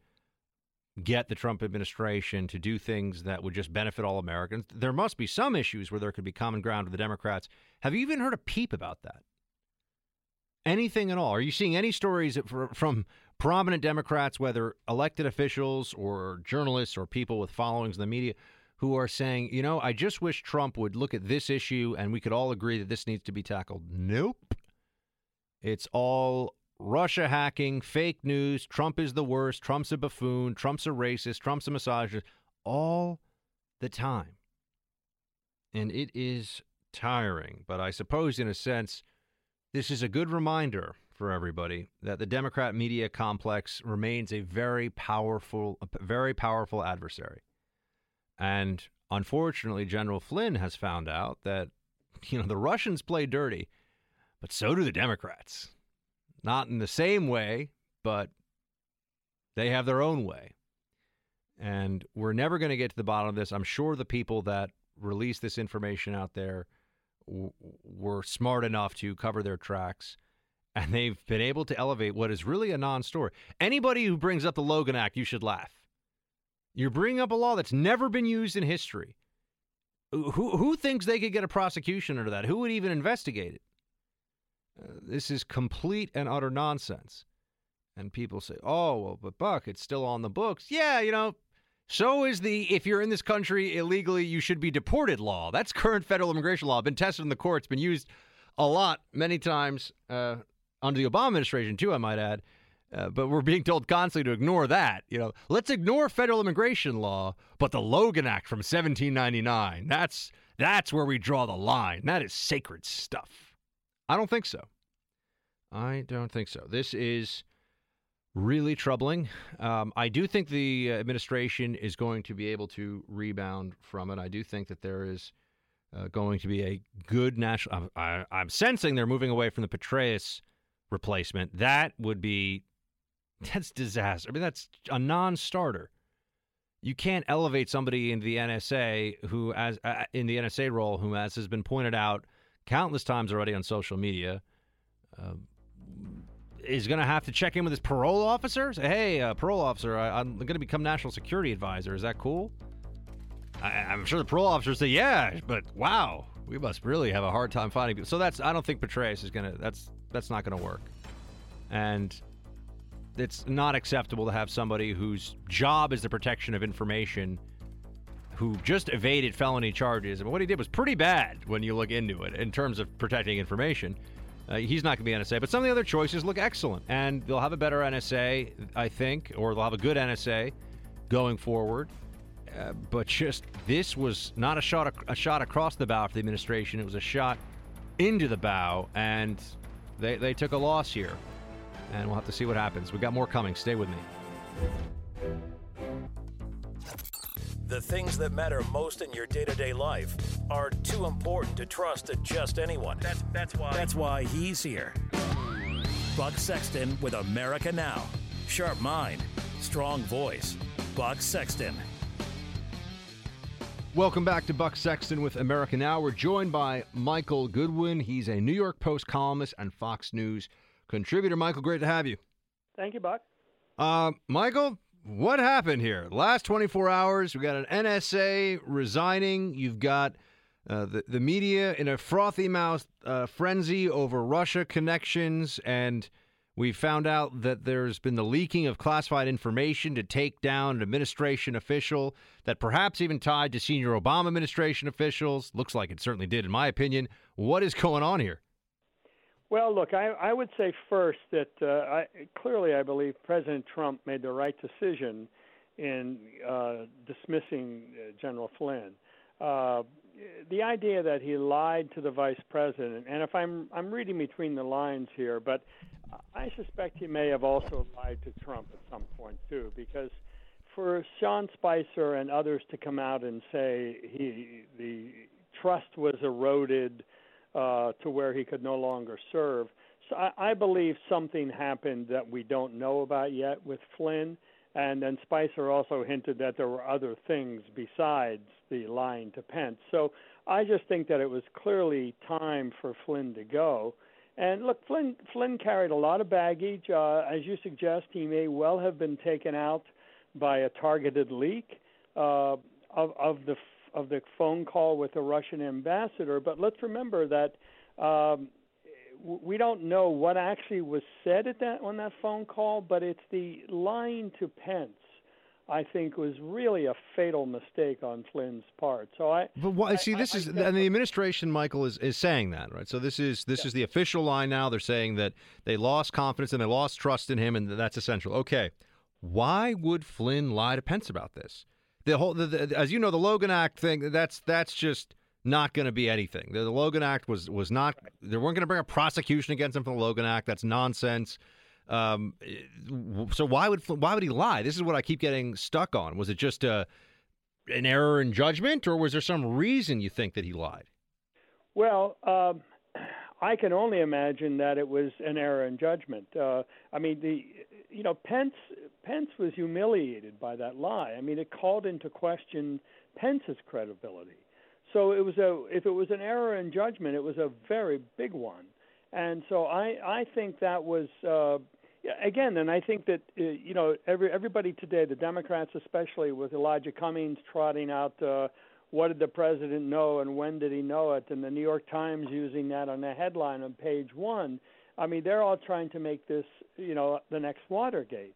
get the Trump administration to do things that would just benefit all Americans. There must be some issues where there could be common ground with the Democrats. Have you even heard a peep about that? Anything at all? Are you seeing any stories from prominent Democrats, whether elected officials or journalists or people with followings in the media, who are saying, you know, I just wish Trump would look at this issue and we could all agree that this needs to be tackled? Nope. It's all Russia hacking, fake news, Trump is the worst, Trump's a buffoon, Trump's a racist, Trump's a misogynist, all the time. And it is tiring. But I suppose, in a sense, this is a good reminder for everybody that the Democrat media complex remains a very powerful, a very powerful adversary. And unfortunately, General Flynn has found out that, you know, the Russians play dirty, but so do the Democrats. Not in the same way, but they have their own way. And we're never going to get to the bottom of this. I'm sure the people that released this information out there w- were smart enough to cover their tracks. And they've been able to elevate what is really a non story. Anybody who brings up the Logan Act, you should laugh. You're bringing up a law that's never been used in history. Who, who thinks they could get a prosecution under that? Who would even investigate it? This is complete and utter nonsense. And people say, oh, well, but Buck, it's still on the books. Yeah, you know, so is the if you're in this country illegally, you should be deported law. That's current federal immigration law. Been tested in the courts, been used a lot, many times uh, under the Obama administration, too, I might add. Uh, but we're being told constantly to ignore that. You know, let's ignore federal immigration law, but the Logan Act from 1799. That's that's where we draw the line. That is sacred stuff. I don't think so. I don't think so. This is really troubling. Um, I do think the administration is going to be able to rebound from it. I do think that there is uh, going to be a good national. I, am sensing they're moving away from the Petraeus replacement. That would be that's disaster. I mean, that's a non-starter. You can't elevate somebody into the NSA who, as uh, in the NSA role, who, as has been pointed out countless times already on social media. Uh, is going to have to check in with his parole officer. Say, hey, uh, parole officer, I, am going to become national security advisor. Is that cool? I, am sure the parole officer say, yeah, but wow, we must really have a hard time finding people. So that's I don't think Petraeus is going to. That's that's not going to work, and it's not acceptable to have somebody whose job is the protection of information who just evaded felony charges. And what he did was pretty bad when you look into it in terms of protecting information. Uh, he's not going to be NSA, but some of the other choices look excellent. And they'll have a better NSA, I think, or they'll have a good NSA going forward. Uh, but just this was not a shot a shot across the bow for the administration. It was a shot into the bow, and they they took a loss here. And we'll have to see what happens. We got more coming. Stay with me. The things that matter most in your day-to-day life are too important to trust to just anyone. That's that's why That's why he's here. Buck Sexton with America Now. Sharp mind, strong voice. Buck Sexton. Welcome back to Buck Sexton with America Now. We're joined by Michael Goodwin. He's a New York Post columnist and Fox News contributor. Michael, great to have you. Thank you, Buck. Uh, Michael, what happened here? Last 24 hours, we got an NSA resigning. You've got uh, the, the media in a frothy mouth uh, frenzy over Russia connections. And we found out that there's been the leaking of classified information to take down an administration official that perhaps even tied to senior Obama administration officials. Looks like it certainly did, in my opinion. What is going on here? Well, look, I, I would say first that uh, I, clearly I believe President Trump made the right decision in uh, dismissing uh, General Flynn. Uh, the idea that he lied to the vice president, and if I'm I'm reading between the lines here, but I suspect he may have also lied to Trump at some point too, because for Sean Spicer and others to come out and say he the trust was eroded uh, to where he could no longer serve. So I, I believe something happened that we don't know about yet with Flynn. And then Spicer also hinted that there were other things besides the lying to Pence. So I just think that it was clearly time for Flynn to go. And look, Flynn Flynn carried a lot of baggage. Uh, as you suggest, he may well have been taken out by a targeted leak uh, of of the of the phone call with the Russian ambassador. But let's remember that um, we don't know what actually was said at that on that phone call, but it's the lying to Pence. I think was really a fatal mistake on Flynn's part. So I. But why, see, this I, is I and the administration, Michael, is, is saying that, right? So this is this Yeah. is the official line now. They're saying that they lost confidence and they lost trust in him, and that's essential. Okay, why would Flynn lie to Pence about this? The whole, the, the, as you know, the Logan Act thing. That's that's just not going to be anything. The, the Logan Act was was not. They weren't going to bring a prosecution against him for the Logan Act. That's nonsense. Um, so why would why would he lie? This is what I keep getting stuck on. Was it just a an error in judgment, or was there some reason you think that he lied? Well, um, I can only imagine that it was an error in judgment. Uh, I mean, the you know Pence Pence was humiliated by that lie. I mean, it called into question Pence's credibility. So it was a if it was an error in judgment, it was a very big one. And so I I think that was uh, again, and I think that uh, you know every everybody today, the Democrats especially, with Elijah Cummings trotting out. Uh, what did the president know and when did he know it? And the New York Times using that on the headline on page one. I mean, they're all trying to make this, you know, the next Watergate.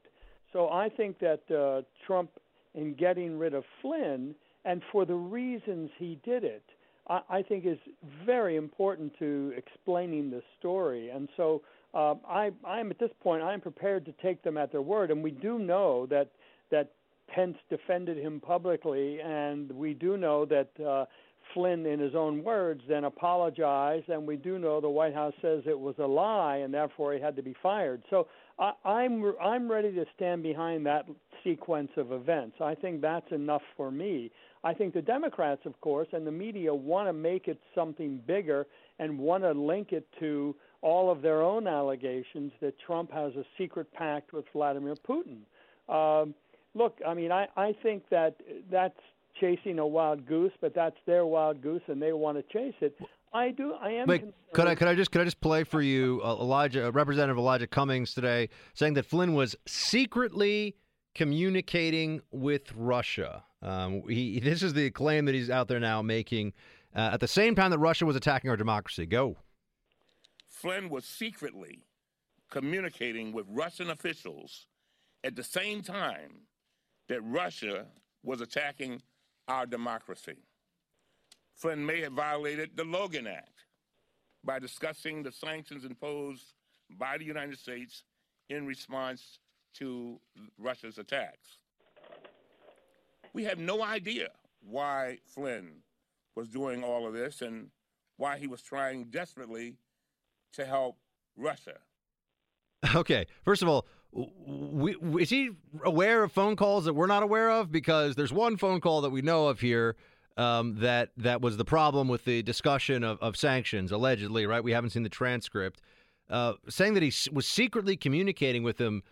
So I think that uh, Trump, in getting rid of Flynn, and for the reasons he did it, I, I think is very important to explaining the story. And so um, I, I'm at this point, I'm prepared to take them at their word. And we do know that that Pence defended him publicly, and we do know that uh, Flynn, in his own words, then apologized, and we do know the White House says it was a lie, and therefore he had to be fired. So I, I'm I'm ready to stand behind that sequence of events. I think that's enough for me. I think the Democrats, of course, and the media want to make it something bigger and want to link it to all of their own allegations that Trump has a secret pact with Vladimir Putin. Um, look, I mean, I, I think that that's chasing a wild goose, but that's their wild goose, and they want to chase it. I do. I am. Wait, could I could I just could I just play for you uh, Elijah uh, Representative Elijah Cummings today saying that Flynn was secretly communicating with Russia. Um, he this is the claim that he's out there now making uh, at the same time that Russia was attacking our democracy. Go. Flynn was secretly communicating with Russian officials at the same time that Russia was attacking our democracy. Flynn may have violated the Logan Act by discussing the sanctions imposed by the United States in response to Russia's attacks. We have no idea why Flynn was doing all of this and why he was trying desperately to help Russia. Okay. First of all, w- w- is he aware of phone calls that we're not aware of? Because there's one phone call that we know of here um, that that was the problem with the discussion of, of sanctions, allegedly. Right? We haven't seen the transcript. Uh, saying that he was secretly communicating with them.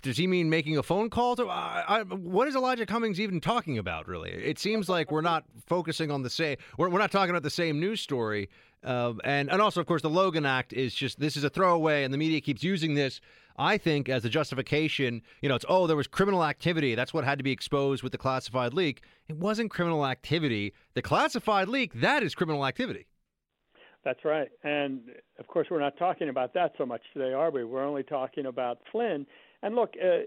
Does he mean making a phone call to? I, I, what is Elijah Cummings even talking about? Really, it seems like we're not focusing on the same. We're, we're not talking about the same news story. Um, and and also, of course, the Logan Act is just this is a throwaway, and the media keeps using this. I think as a justification. You know, it's oh there was criminal activity. That's what had to be exposed with the classified leak. It wasn't criminal activity. The classified leak that is criminal activity. That's right. And of course, we're not talking about that so much today, are we? We're only talking about Flynn. And look, uh,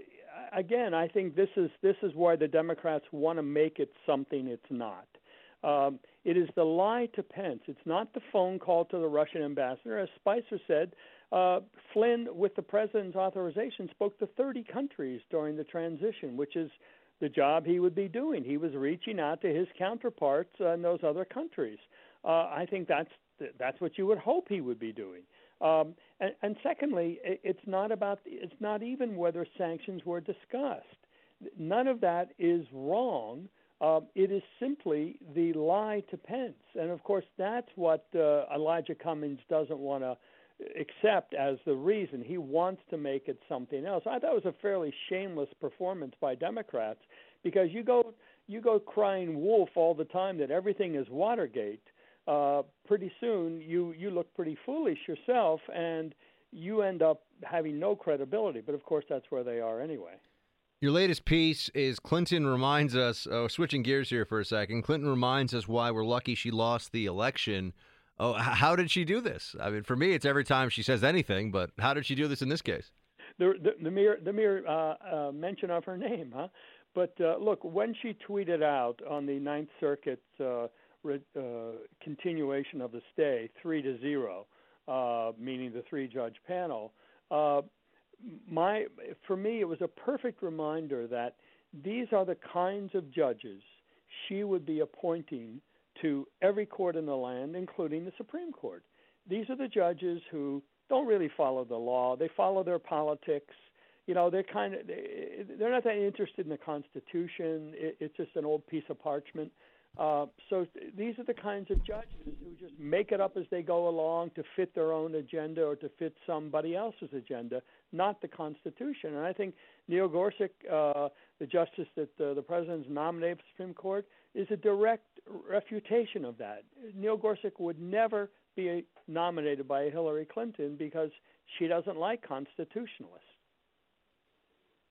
again, I think this is this is why the Democrats want to make it something it's not. Um, it is the lie to Pence. It's not the phone call to the Russian ambassador. As Spicer said, uh, Flynn, with the president's authorization, spoke to 30 countries during the transition, which is the job he would be doing. He was reaching out to his counterparts in those other countries. Uh, I think that's that's what you would hope he would be doing. Um, and, and secondly, it, it's not about it's not even whether sanctions were discussed. None of that is wrong. Um, it is simply the lie to Pence, and of course that's what uh, Elijah Cummings doesn't want to accept as the reason. He wants to make it something else. I thought it was a fairly shameless performance by Democrats because you go you go crying wolf all the time that everything is Watergate. Uh, pretty soon you you look pretty foolish yourself, and you end up having no credibility. But of course, that's where they are anyway. Your latest piece is Clinton reminds us, oh, switching gears here for a second. Clinton reminds us why we're lucky she lost the election. Oh, how did she do this? I mean, for me, it's every time she says anything, but how did she do this in this case? The, the, the mere, the mere uh, uh, mention of her name, huh? But uh, look, when she tweeted out on the Ninth Circuit uh, re- uh, continuation of the stay, three to zero, uh, meaning the three-judge panel, my for me it was a perfect reminder that these are the kinds of judges she would be appointing to every court in the land, including the Supreme Court. These are the judges who don't really follow the law; they follow their politics you know they're kind of they're not that interested in the Constitution. It, it's just an old piece of parchment. Uh, so these are the kinds of judges who just make it up as they go along to fit their own agenda or to fit somebody else's agenda, not the Constitution. And I think Neil Gorsuch, uh, the justice that uh, the president's nominated for the Supreme Court, is a direct refutation of that. Neil Gorsuch would never be nominated by Hillary Clinton because she doesn't like constitutionalists.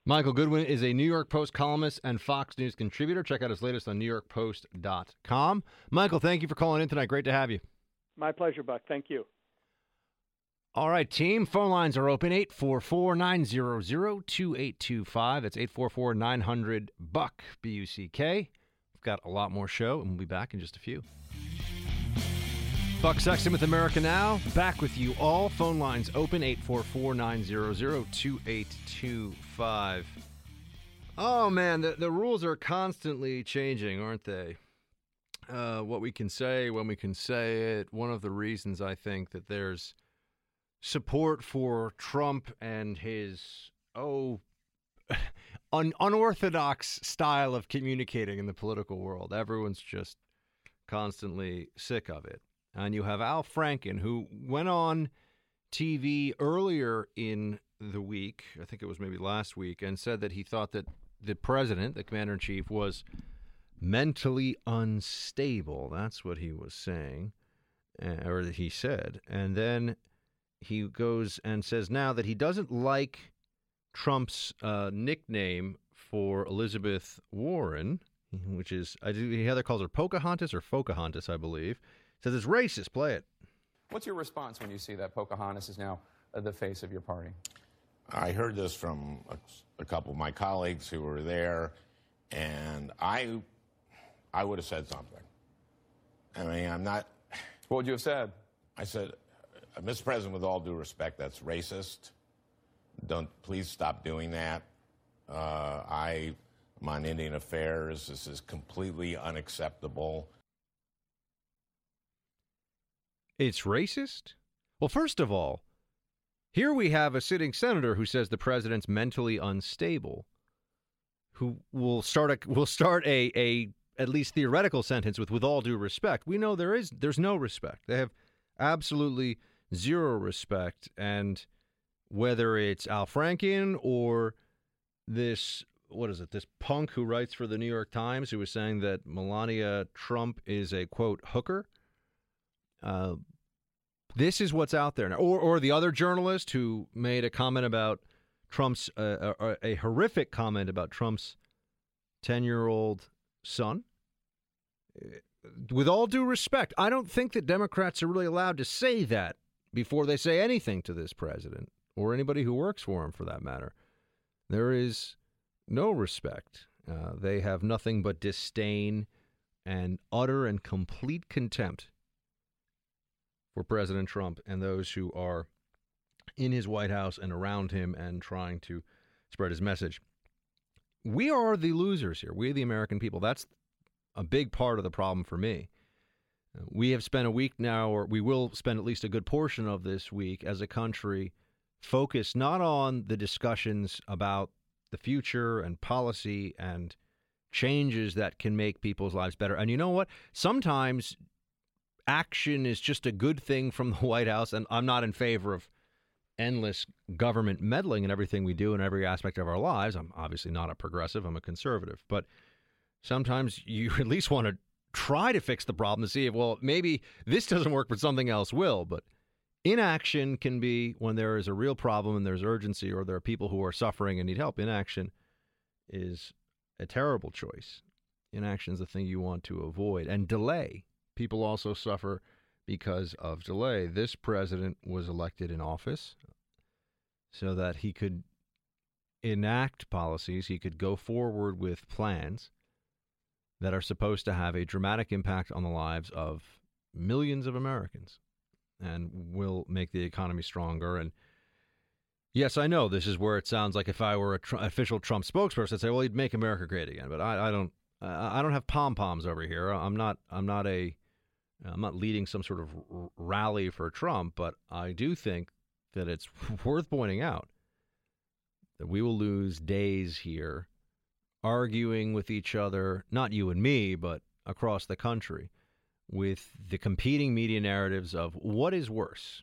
Michael Goodwin is a New York Post columnist and Fox News contributor. Check out his latest on NewYorkPost.com. Michael, thank you for calling in tonight. Great to have you. My pleasure, Buck. Thank you. All right, team. Phone lines are open 844 900 2825. That's 844 900 Buck, B U C K. We've got a lot more show, and we'll be back in just a few. Buck Sexton with America Now. Back with you all. Phone lines open 844 900 2825. Oh, man, the, the rules are constantly changing, aren't they? Uh, what we can say, when we can say it. One of the reasons I think that there's support for Trump and his, oh, un- unorthodox style of communicating in the political world. Everyone's just constantly sick of it. And you have Al Franken, who went on TV earlier in the week, I think it was maybe last week, and said that he thought that the president, the commander in chief, was mentally unstable. That's what he was saying, uh, or he said. And then he goes and says now that he doesn't like Trump's uh, nickname for Elizabeth Warren, which is, I do, he either calls her Pocahontas or Pocahontas, I believe. Says it's racist. Play it. What's your response when you see that Pocahontas is now uh, the face of your party? I heard this from a, a, couple of my colleagues who were there, and I, I would have said something. I mean, I'm not. What would you have said? I said, uh, Mr. President, with all due respect, that's racist. Don't please stop doing that. Uh, I am on Indian Affairs. This is completely unacceptable. It's racist? Well, first of all, here we have a sitting senator who says the president's mentally unstable, who will start a will start a, a at least theoretical sentence with with all due respect. We know there is there's no respect. They have absolutely zero respect and whether it's Al Franken or this what is it this punk who writes for the New York Times who was saying that Melania Trump is a quote hooker uh, this is what's out there now. Or, or the other journalist who made a comment about Trump's, uh, a, a horrific comment about Trump's 10 year old son. Uh, with all due respect, I don't think that Democrats are really allowed to say that before they say anything to this president or anybody who works for him for that matter. There is no respect. Uh, they have nothing but disdain and utter and complete contempt for President Trump and those who are in his White House and around him and trying to spread his message. We are the losers here. We, the American people. That's a big part of the problem for me. We have spent a week now, or we will spend at least a good portion of this week as a country focused not on the discussions about the future and policy and changes that can make people's lives better. And you know what? Sometimes action is just a good thing from the White House, and I'm not in favor of endless government meddling in everything we do in every aspect of our lives. I'm obviously not a progressive, I'm a conservative. But sometimes you at least want to try to fix the problem to see if, well, maybe this doesn't work, but something else will. But inaction can be when there is a real problem and there's urgency or there are people who are suffering and need help. Inaction is a terrible choice. Inaction is the thing you want to avoid. And delay. People also suffer because of delay. This president was elected in office so that he could enact policies, he could go forward with plans that are supposed to have a dramatic impact on the lives of millions of Americans and will make the economy stronger. And yes, I know this is where it sounds like if I were an tr- official Trump spokesperson, I'd say, "Well, he'd make America great again." But I, I don't, I, I don't have pom poms over here. I'm not, I'm not a, I'm not leading some sort of r- rally for Trump. But I do think that it's worth pointing out that we will lose days here arguing with each other, not you and me, but across the country, with the competing media narratives of what is worse.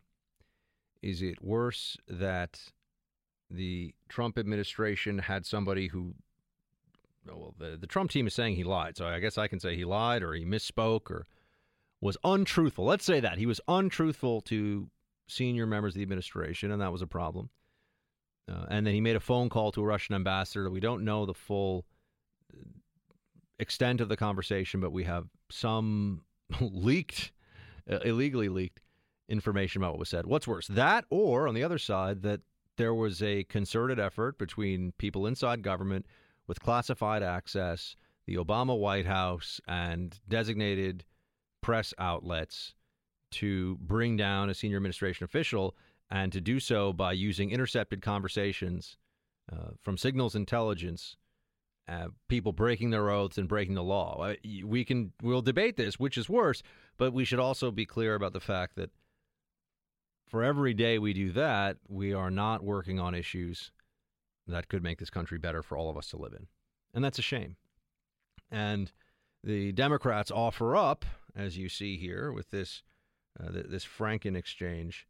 Is it worse that the Trump administration had somebody who, well, the, the Trump team is saying he lied. So I guess I can say he lied or he misspoke or was untruthful. Let's say that. He was untruthful to senior members of the administration, and that was a problem. Uh, and then he made a phone call to a Russian ambassador. We don't know the full uh, extent of the conversation, but we have some leaked, uh, illegally leaked information about what was said. What's worse, that or on the other side, that there was a concerted effort between people inside government with classified access, the Obama White House, and designated press outlets to bring down a senior administration official and to do so by using intercepted conversations uh, from signals intelligence, uh, people breaking their oaths and breaking the law. Uh, we can we'll debate this, which is worse, but we should also be clear about the fact that for every day we do that, we are not working on issues that could make this country better for all of us to live in, and that's a shame. And the Democrats offer up, as you see here with this uh, this Franken exchange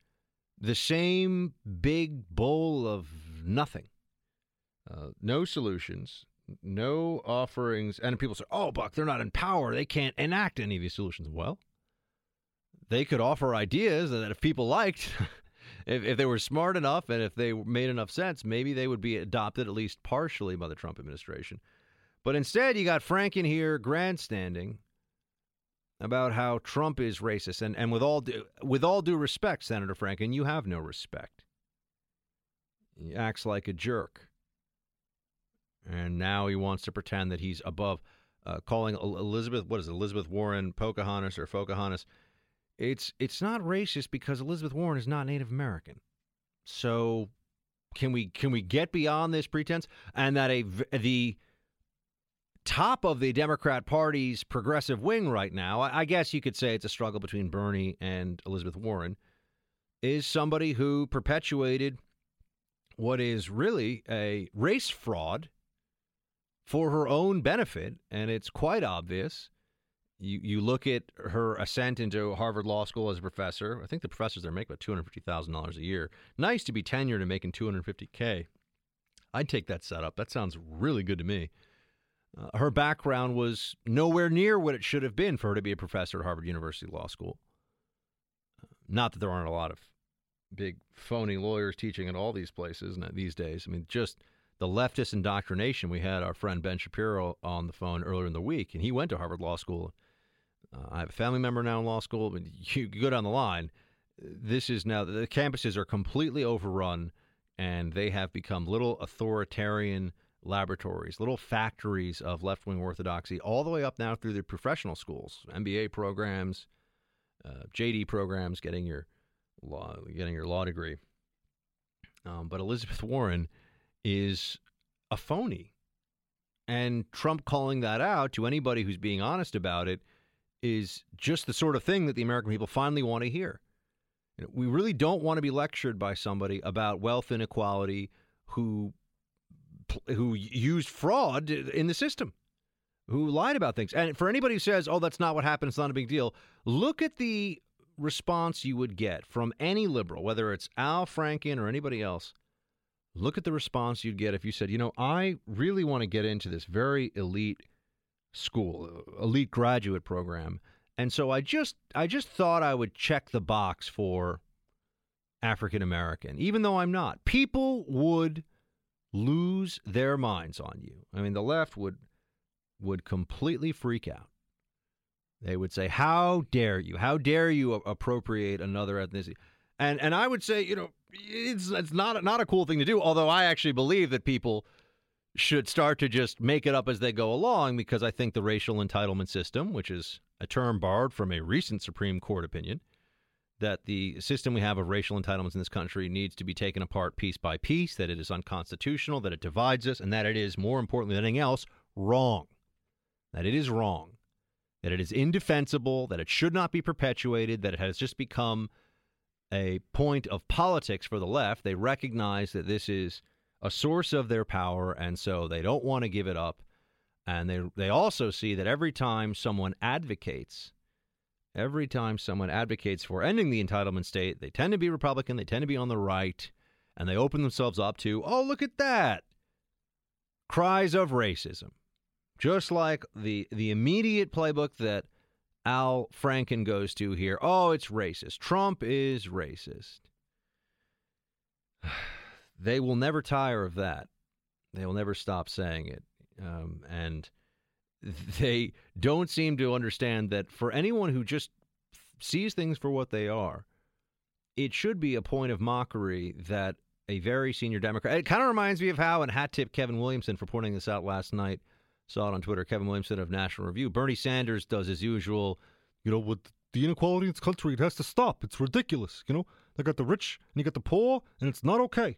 the same big bowl of nothing. Uh, no solutions, no offerings. And people say, oh, Buck, they're not in power. They can't enact any of these solutions. Well, they could offer ideas that if people liked, if, if they were smart enough and if they made enough sense, maybe they would be adopted at least partially by the Trump administration. But instead, you got Franken here grandstanding about how Trump is racist, and, and with all due, with all due respect, Senator Franken, you have no respect. He acts like a jerk, and now he wants to pretend that he's above, uh, calling Elizabeth what is it, Elizabeth Warren Pocahontas or Pocahontas. It's it's not racist because Elizabeth Warren is not Native American. So can we can we get beyond this pretense and that a the top of the Democrat Party's progressive wing right now, I guess you could say it's a struggle between Bernie and Elizabeth Warren, is somebody who perpetuated what is really a race fraud for her own benefit. And it's quite obvious. You, you look at her ascent into Harvard Law School as a professor. I think the professors there make about $250,000 a year. Nice to be tenured and making 250K. I'd take that setup. That sounds really good to me. Uh, her background was nowhere near what it should have been for her to be a professor at Harvard University Law School. Uh, not that there aren't a lot of big phony lawyers teaching at all these places these days. I mean, just the leftist indoctrination. We had our friend Ben Shapiro on the phone earlier in the week, and he went to Harvard Law School. Uh, I have a family member now in law school. But you go down the line. This is now the campuses are completely overrun, and they have become little authoritarian laboratories, little factories of left wing orthodoxy, all the way up now through the professional schools, MBA programs, uh, JD programs, getting your law, getting your law degree. Um, but Elizabeth Warren is a phony, and Trump calling that out to anybody who's being honest about it is just the sort of thing that the American people finally want to hear. We really don't want to be lectured by somebody about wealth inequality who who used fraud in the system, who lied about things. And for anybody who says, "Oh, that's not what happened. It's not a big deal," look at the response you would get from any liberal, whether it's Al Franken or anybody else. Look at the response you'd get if you said, "You know, I really want to get into this very elite school, uh, elite graduate program." And so I just I just thought I would check the box for African American, even though I'm not. People would lose their minds on you. I mean, the left would would completely freak out. They would say, "How dare you? How dare you appropriate another ethnicity?" And and I would say, you know, it's it's not not a cool thing to do. Although I actually believe that people should start to just make it up as they go along, because I think the racial entitlement system, which is a term borrowed from a recent Supreme Court opinion, that the system we have of racial entitlements in this country needs to be taken apart piece by piece, that it is unconstitutional, that it divides us, and that it is, more importantly than anything else, wrong. That it is wrong. That it is indefensible, that it should not be perpetuated, that it has just become a point of politics for the left. They recognize that this is a source of their power, and so they don't want to give it up. And they they also see that every time someone advocates, every time someone advocates for ending the entitlement state, they tend to be Republican, they tend to be on the right, and they open themselves up to, oh, look at that. Cries of racism. Just like the the immediate playbook that Al Franken goes to here. Oh, it's racist. Trump is racist. They will never tire of that. They will never stop saying it. Um, and they don't seem to understand that for anyone who just sees things for what they are, it should be a point of mockery that a very senior Democrat. It kind of reminds me of how, and hat tip Kevin Williamson for pointing this out last night. Saw it on Twitter. Kevin Williamson of National Review. Bernie Sanders does his usual, you know, with the inequality in this country, it has to stop. It's ridiculous. You know, they got the rich and you got the poor, and it's not okay.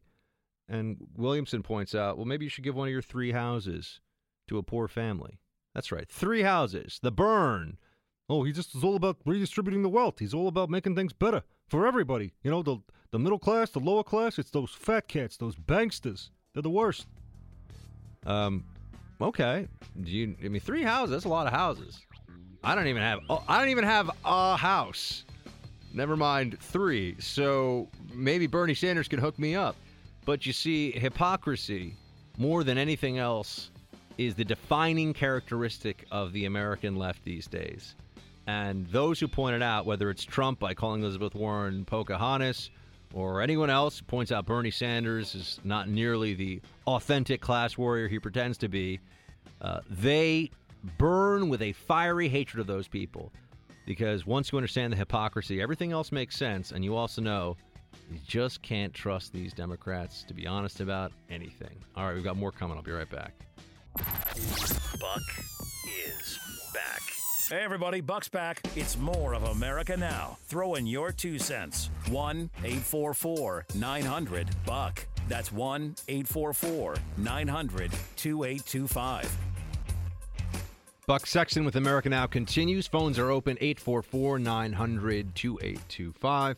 And Williamson points out, well, maybe you should give one of your three houses to a poor family. That's right, three houses. The burn. Oh, he just is all about redistributing the wealth. He's all about making things better for everybody. You know, the the middle class, the lower class. It's those fat cats, those banksters. They're the worst. Um, okay. Do you? I mean, three houses. That's a lot of houses. I don't even have. Oh, I don't even have a house. Never mind three. So maybe Bernie Sanders can hook me up. But you see, hypocrisy, more than anything else, is the defining characteristic of the American left these days. And those who pointed out, whether it's Trump by calling Elizabeth Warren Pocahontas, or anyone else points out Bernie Sanders is not nearly the authentic class warrior he pretends to be, uh, they burn with a fiery hatred of those people. Because once you understand the hypocrisy, everything else makes sense, and you also know you just can't trust these Democrats to be honest about anything. All right, we've got more coming. I'll be right back. Buck is back. Hey, everybody, Buck's back. It's more of America Now. Throw in your two cents. 1 844 900 Buck. That's 1 844 900 2825. Buck Sexton with America Now continues. Phones are open 844 900 2825.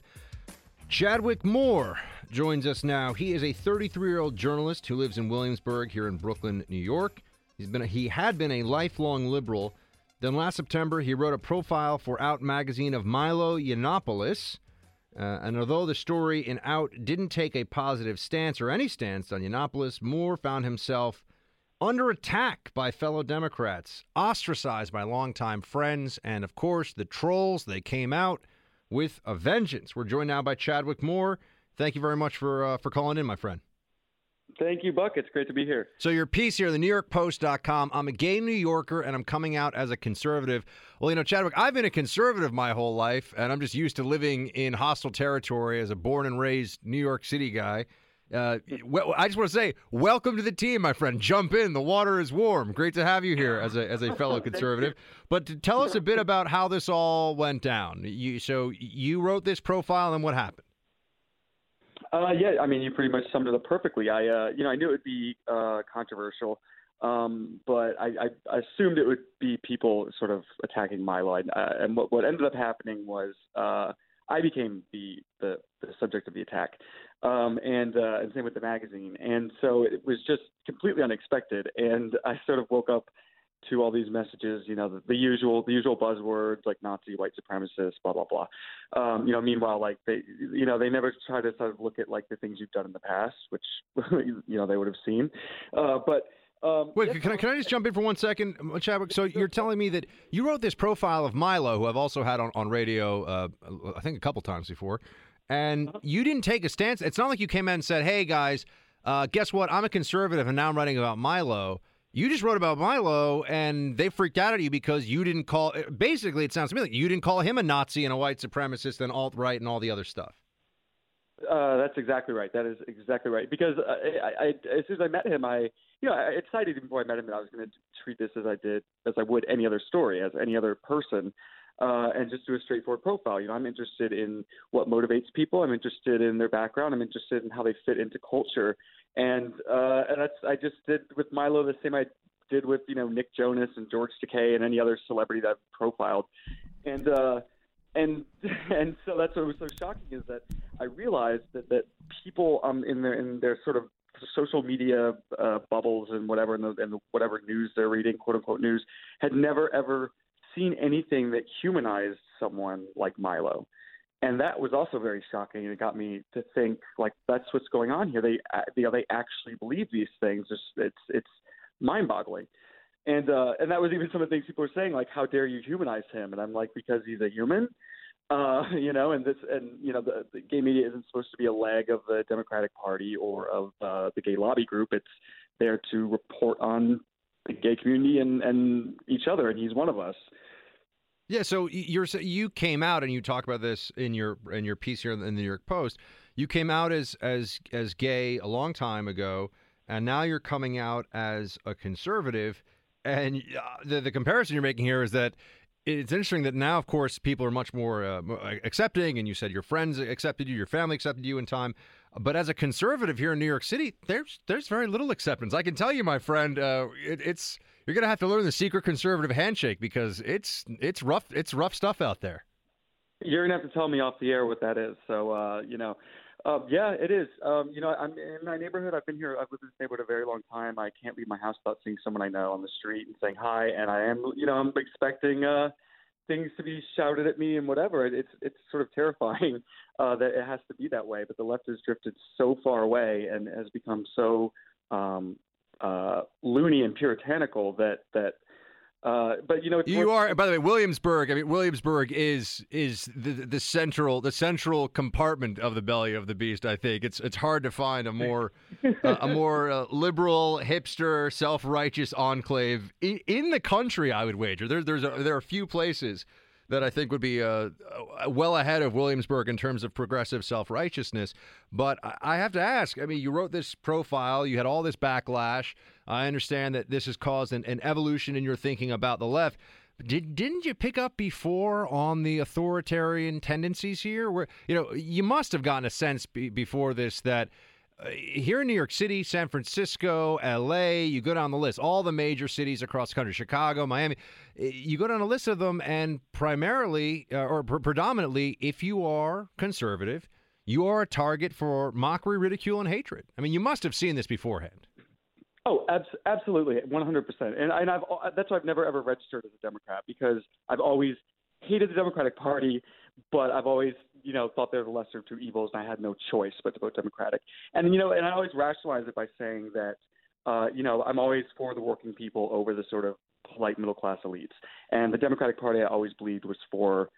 Chadwick Moore joins us now. He is a 33-year-old journalist who lives in Williamsburg here in Brooklyn, New York. He's been a, he had been a lifelong liberal. Then last September, he wrote a profile for Out magazine of Milo Yiannopoulos. Uh, and although the story in Out didn't take a positive stance or any stance on Yiannopoulos, Moore found himself under attack by fellow Democrats, ostracized by longtime friends, and of course, the trolls. They came out with a vengeance. We're joined now by Chadwick Moore. Thank you very much for uh, for calling in, my friend. Thank you, Buck. It's great to be here. So your piece here, the New York Post.com. I'm a gay New Yorker and I'm coming out as a conservative. Well, you know, Chadwick, I've been a conservative my whole life, and I'm just used to living in hostile territory as a born and raised New York City guy. Uh, I just want to say, welcome to the team, my friend. Jump in. The water is warm. Great to have you here as a as a fellow conservative. But to tell us a bit about how this all went down. You so you wrote this profile, and what happened? Uh, yeah, I mean, you pretty much summed it up perfectly. I, uh, you know, I knew it would be uh, controversial, um, but I, I, assumed it would be people sort of attacking Milo. Uh, and what, what ended up happening was uh, I became the, the, the subject of the attack, um, and uh, and same with the magazine. And so it was just completely unexpected. And I sort of woke up to all these messages, you know, the, the usual the usual buzzwords like Nazi, white supremacist, blah blah blah. Um, you know, meanwhile, like they, you know, they never try to sort of look at like the things you've done in the past, which you know they would have seen. Uh, but um, Wait, can I, can I just jump in for one second, Chadwick? So you're telling me that you wrote this profile of Milo, who I've also had on, on radio, uh, I think a couple times before, and uh-huh. you didn't take a stance. It's not like you came out and said, hey, guys, uh, guess what? I'm a conservative, and now I'm writing about Milo. You just wrote about Milo, and they freaked out at you because you didn't call. Basically, it sounds to me like you didn't call him a Nazi and a white supremacist and alt right and all the other stuff. Uh, that's exactly right. That is exactly right. Because I, I, I, as soon as I met him, I, you know, I decided before I met him that I was going to treat this as I did, as I would any other story, as any other person, uh, and just do a straightforward profile. You know, I'm interested in what motivates people. I'm interested in their background. I'm interested in how they fit into culture, and uh, and that's I just did with Milo the same I did with you know Nick Jonas and George Takei and any other celebrity that I've profiled, and. uh and and so that's what was so shocking is that I realized that that people um in their in their sort of social media uh, bubbles and whatever and, the, and whatever news they're reading quote unquote news had never ever seen anything that humanized someone like Milo. And that was also very shocking, and it got me to think like that's what's going on here. They, you know, they actually believe these things. It's it's, it's mind-boggling and uh, and that was even some of the things people were saying, like, "How dare you humanize him?" And I'm like, because he's a human, uh, you know. And this, and you know, the, the gay media isn't supposed to be a leg of the Democratic Party or of uh, the gay lobby group. It's there to report on the gay community and and each other, and he's one of us. Yeah, so you're you came out and you talk about this in your in your piece here in the New York Post. You came out as as as gay a long time ago, and now you're coming out as a conservative. And uh, the, the comparison you're making here is that it's interesting that now, of course, people are much more uh, accepting, and you said your friends accepted you, your family accepted you in time. But as a conservative here in New York City, there's there's very little acceptance. I can tell you, my friend, uh, it, it's you're gonna have to learn the secret conservative handshake because it's it's rough it's rough stuff out there. You're gonna have to tell me off the air what that is. So uh, you know, um, yeah, it is. Um, you know, I'm in my neighborhood. I've been here. I've lived in this neighborhood a very long time. I can't leave my house without seeing someone I know on the street and saying hi. And I am, you know, I'm expecting uh, things to be shouted at me and whatever. It's it's sort of terrifying uh, that it has to be that way. But the left has drifted so far away and has become so um, uh, loony and puritanical that that uh, but you know, you are. By the way, Williamsburg. I mean, Williamsburg is is the the central the central compartment of the belly of the beast. I think it's it's hard to find a more uh, a more uh, liberal, hipster, self righteous enclave in, in, the country. I would wager there there's a, there are a few places that I think would be uh, well ahead of Williamsburg in terms of progressive self righteousness. But I have to ask I mean, you wrote this profile, you had all this backlash. I understand that this has caused an, an evolution in your thinking about the left. Did, didn't you pick up before on the authoritarian tendencies here? Where you know you must have gotten a sense be, before this that uh, Uh, here in New York City, San Francisco, LA, you go down the list, all the major cities across the country, Chicago, Miami, uh, you go down a list of them, and primarily uh, or pr- predominantly, if you are conservative, you are a target for mockery, ridicule, and hatred. I mean, you must have seen this beforehand. Oh, abs- absolutely, 100%. And, and I've uh, that's why I've never ever registered as a Democrat because I've always hated the Democratic Party, but I've always you know, thought they were the lesser of two evils, and I had no choice but to vote Democratic. And you know, and I always rationalize it by saying that, uh, you know, I'm always for the working people over the sort of polite middle class elites. And the Democratic Party, I always believed, was for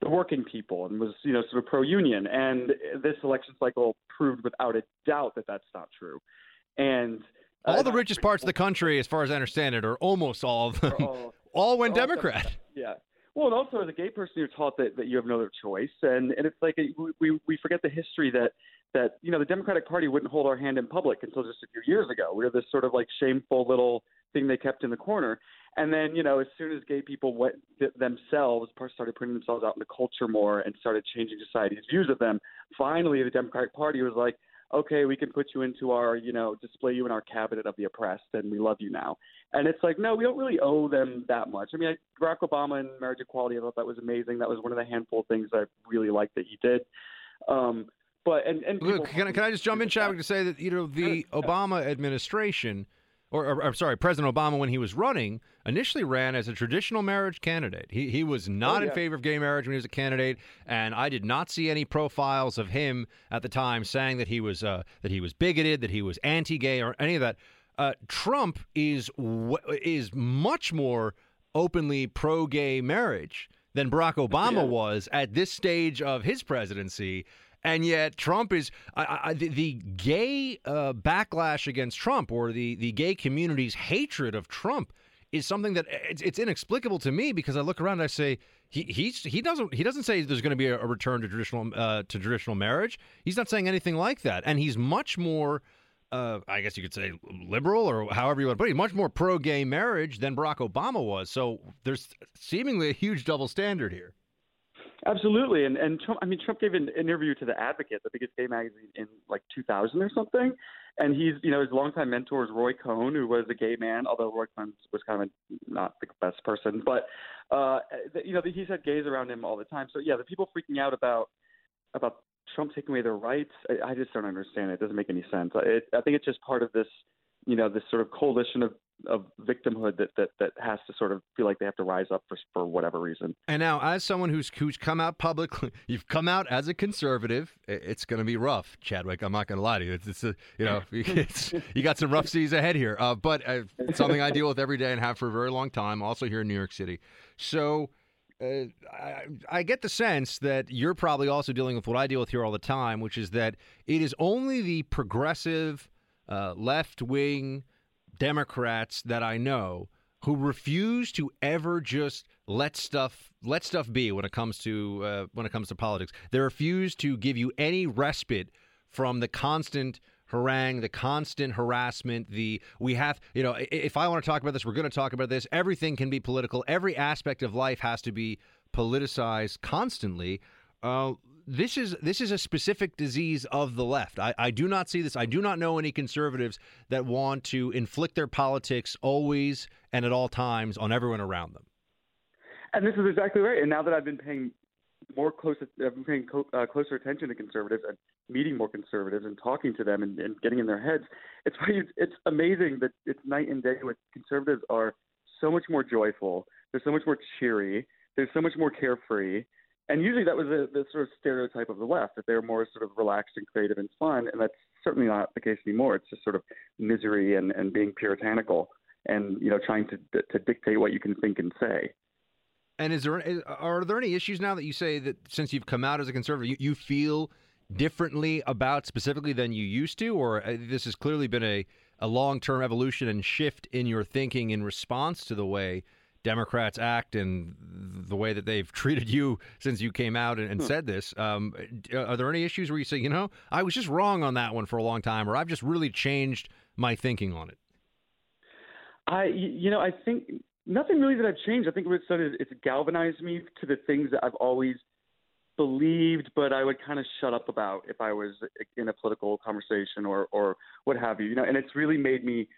the working people and was, you know, sort of pro union. And this election cycle proved without a doubt that that's not true. And uh, all the richest parts of the country, as far as I understand it, or almost all of them, all, all went all Democrat. Democrat. Yeah. Well, and also as a gay person, you're taught that, that you have no other choice, and and it's like a, we we forget the history that that you know the Democratic Party wouldn't hold our hand in public until just a few years ago. We were this sort of like shameful little thing they kept in the corner, and then you know as soon as gay people went themselves started putting themselves out in the culture more and started changing society's views of them, finally the Democratic Party was like, okay, we can put you into our, you know, display you in our cabinet of the oppressed, and we love you now. And it's like, no, we don't really owe them that much. I mean, I, Barack Obama and marriage equality, I thought that was amazing. That was one of the handful of things I really liked that he did. Um, but and and Luke, can, I, can I just jump in, Chadwick, to say that you know the Obama administration or, or, or, sorry, President Obama, when he was running, initially ran as a traditional marriage candidate. He he was not oh, yeah. in favor of gay marriage when he was a candidate, and I did not see any profiles of him at the time saying that he was uh, that he was bigoted, that he was anti-gay, or any of that. Uh, Trump is is much more openly pro-gay marriage than Barack Obama Yeah. was at this stage of his presidency. And yet, Trump is I, I, the, the gay uh, backlash against Trump or the, the gay community's hatred of Trump is something that it's, it's inexplicable to me because I look around and I say he he's, he doesn't he doesn't say there's going to be a, a return to traditional uh, to traditional marriage. He's not saying anything like that, and he's much more. Uh, I guess you could say liberal or however you want to put it. Much more pro gay marriage than Barack Obama was. So there's seemingly a huge double standard here. Absolutely, and and Trump. I mean, Trump gave an interview to the Advocate, the biggest gay magazine in like 2000 or something, and he's you know his longtime mentor is Roy Cohn, who was a gay man, although Roy Cohn was kind of not the best person, but uh, you know he's had gays around him all the time. So yeah, the people freaking out about about Trump taking away their rights, I, I just don't understand it. It doesn't make any sense. It, I think it's just part of this, you know, this sort of coalition of of victimhood that that that has to sort of feel like they have to rise up for for whatever reason. And now, as someone who's who's come out publicly, you've come out as a conservative. It's going to be rough, Chadwick. I'm not going to lie to you. It's, it's a, you know, it's, you got some rough seas ahead here. Uh, but uh, it's something I deal with every day and have for a very long time. Also here in New York City. So. Uh, I, I get the sense that you're probably also dealing with what I deal with here all the time, which is that it is only the progressive, uh, left wing Democrats that I know who refuse to ever just let stuff let stuff be when it comes to uh, when it comes to politics. They refuse to give you any respite from the constant harangue, the constant harassment. The we have you know if I want to talk about this, we're going to talk about this. Everything can be political. Every aspect of life has to be politicized constantly. Uh, this is this is a specific disease of the left. I, I do not see this. I do not know any conservatives that want to inflict their politics always and at all times on everyone around them. And this is exactly right. And now that I've been paying more close, I've been paying co- uh, closer attention to conservatives and meeting more conservatives and talking to them and, and getting in their heads. It's it's amazing that it's night and day. With conservatives are so much more joyful. They're so much more cheery. They're so much more carefree. And usually that was the, the sort of stereotype of the left that they're more sort of relaxed and creative and fun. And that's certainly not the case anymore. It's just sort of misery and, and being puritanical and you know trying to to dictate what you can think and say. And is there are there any issues now that you say that since you've come out as a conservative, you, you feel differently about specifically than you used to, or uh, this has clearly been a, a long term evolution and shift in your thinking in response to the way Democrats act and the way that they've treated you since you came out and, and Hmm. said this? Um, are there any issues where you say, you know, I was just wrong on that one for a long time, or I've just really changed my thinking on it? I, you know, I think nothing really that I've changed. I think what it's done is it's galvanized me to the things that I've always believed, but I would kind of shut up about if I was in a political conversation or or what have you. You know, and it's really made me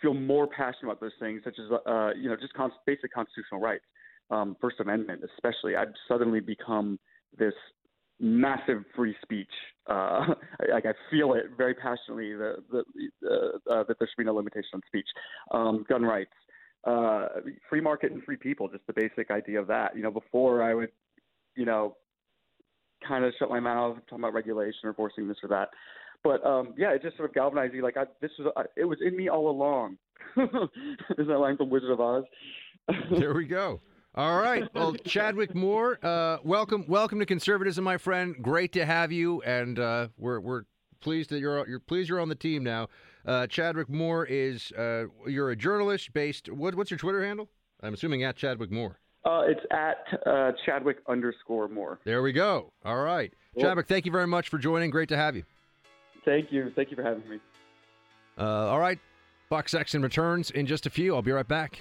feel more passionate about those things, such as uh, you know, just con- basic constitutional rights, um, First Amendment, especially. I've suddenly become this massive free speech. Uh, like I feel it very passionately the, the, uh, uh, that there should be no limitation on speech. Um, gun rights, uh, free market and free people, just the basic idea of that. You know, before I would, you know, kind of shut my mouth talking about regulation or forcing this or that. But um, yeah, it just sort of galvanized me. Like I, this was, I, it was in me all along. Is that line from Wizard of Oz? there we go. All right. Well, Chadwick Moore, uh, welcome, welcome to conservatism, my friend. Great to have you, and uh, we're we're pleased that you're you're pleased you're on the team now. Uh, Chadwick Moore is uh, you're a journalist based. What, what's your Twitter handle? I'm assuming at Chadwick Moore. Uh, it's at uh, Chadwick underscore Moore. There we go. All right, Cool. Chadwick. Thank you very much for joining. Great to have you. Thank you. Thank you for having me. Uh, all right, Buck Sexton returns in just a few. I'll be right back.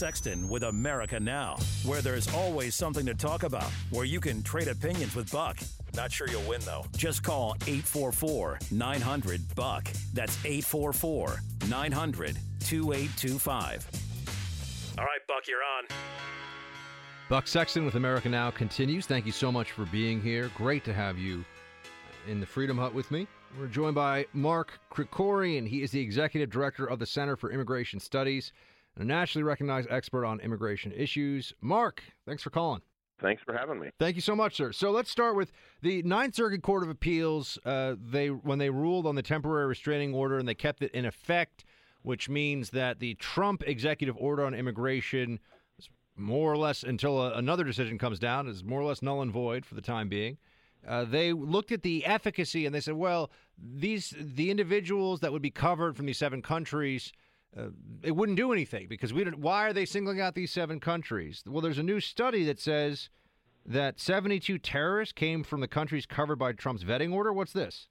Sexton with America Now, where there's always something to talk about, where you can trade opinions with Buck. Not sure you'll win, though. Just call 844 900 Buck. That's 844 900 2825. All right, Buck, you're on. Buck Sexton with America Now continues. Thank you so much for being here. Great to have you in the Freedom Hut with me. We're joined by Mark Krikorian. He is the executive director of the Center for Immigration Studies a nationally recognized expert on immigration issues. Mark, thanks for calling. Thanks for having me. Thank you so much, sir. So let's start with the Ninth Circuit Court of Appeals. Uh, they when they ruled on the temporary restraining order and they kept it in effect, which means that the Trump executive order on immigration, is more or less until a, another decision comes down, is more or less null and void for the time being. Uh, they looked at the efficacy and they said, well, these the individuals that would be covered from these seven countries. Uh, it wouldn't do anything because we don't. Why are they singling out these seven countries? Well, there's a new study that says that 72 terrorists came from the countries covered by Trump's vetting order. What's this?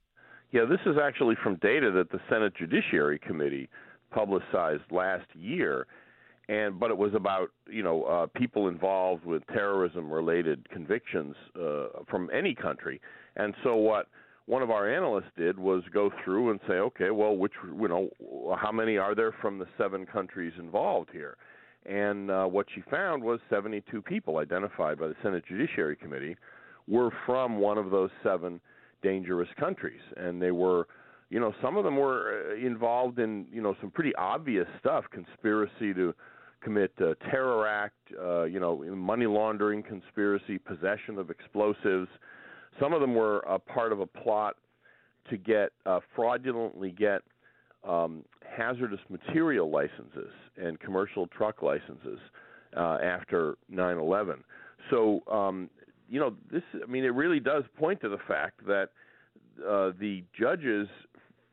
Yeah, this is actually from data that the Senate Judiciary Committee publicized last year, and but it was about you know uh, people involved with terrorism-related convictions uh, from any country, and so what one of our analysts did was go through and say, okay, well, which you know, how many are there from the seven countries involved here? And uh, what she found was 72 people identified by the Senate Judiciary Committee were from one of those seven dangerous countries, and they were, you know, some of them were involved in, you know, some pretty obvious stuff: conspiracy to commit uh, terror act, uh, you know, money laundering conspiracy, possession of explosives. Some of them were a part of a plot to get uh, fraudulently get um, hazardous material licenses and commercial truck licenses uh, after 9/11. So um, you know this. I mean, it really does point to the fact that uh, the judges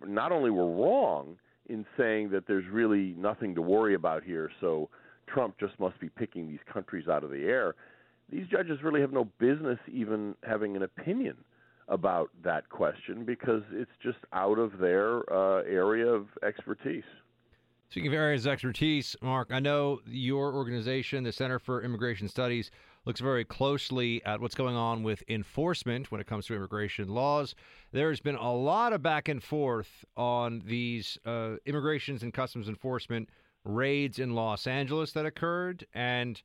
not only were wrong in saying that there's really nothing to worry about here, so Trump just must be picking these countries out of the air these judges really have no business even having an opinion about that question because it's just out of their uh, area of expertise. Speaking of areas of expertise, Mark, I know your organization, the Center for Immigration Studies, looks very closely at what's going on with enforcement when it comes to immigration laws. There's been a lot of back and forth on these uh, immigrations and customs enforcement raids in Los Angeles that occurred, and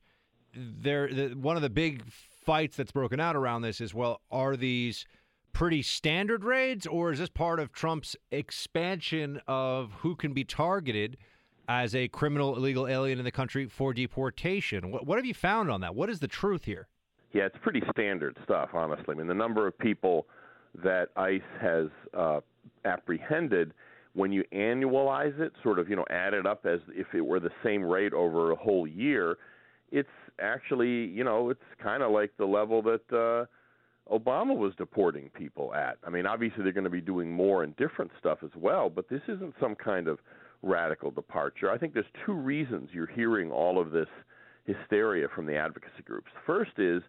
there the, one of the big fights that's broken out around this is well, are these pretty standard raids, or is this part of Trump's expansion of who can be targeted as a criminal illegal alien in the country for deportation? What, what have you found on that? What is the truth here? Yeah, it's pretty standard stuff, honestly. I mean, the number of people that ICE has uh, apprehended when you annualize it, sort of, you know, add it up as if it were the same rate over a whole year, it's actually, you know, it's kind of like the level that uh, Obama was deporting people at. I mean, obviously they're going to be doing more and different stuff as well, but this isn't some kind of radical departure. I think there's two reasons you're hearing all of this hysteria from the advocacy groups. First is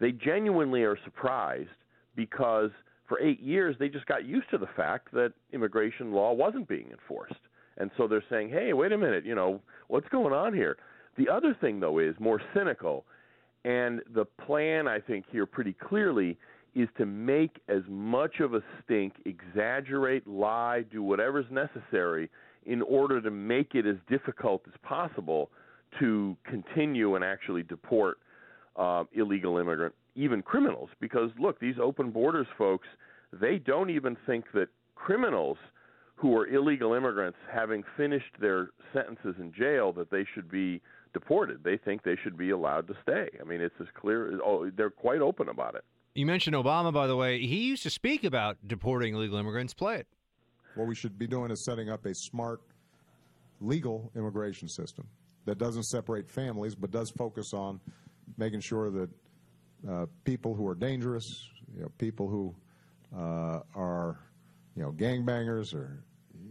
they genuinely are surprised because for eight years they just got used to the fact that immigration law wasn't being enforced. And so they're saying, hey, wait a minute, you know, what's going on here? The other thing, though, is more cynical. And the plan, I think, here pretty clearly is to make as much of a stink, exaggerate, lie, do whatever's necessary in order to make it as difficult as possible to continue and actually deport uh, illegal immigrant, even criminals. Because look, these open borders folks, they don't even think that criminals who are illegal immigrants, having finished their sentences in jail, that they should be deported. They think they should be allowed to stay. I mean, it's as clear. Oh, they're quite open about it. You mentioned Obama, by the way. He used to speak about deporting illegal immigrants. Play it. What we should be doing is setting up a smart, legal immigration system that doesn't separate families, but does focus on making sure that uh, people who are dangerous, you know, people who uh, are, you know, gangbangers or,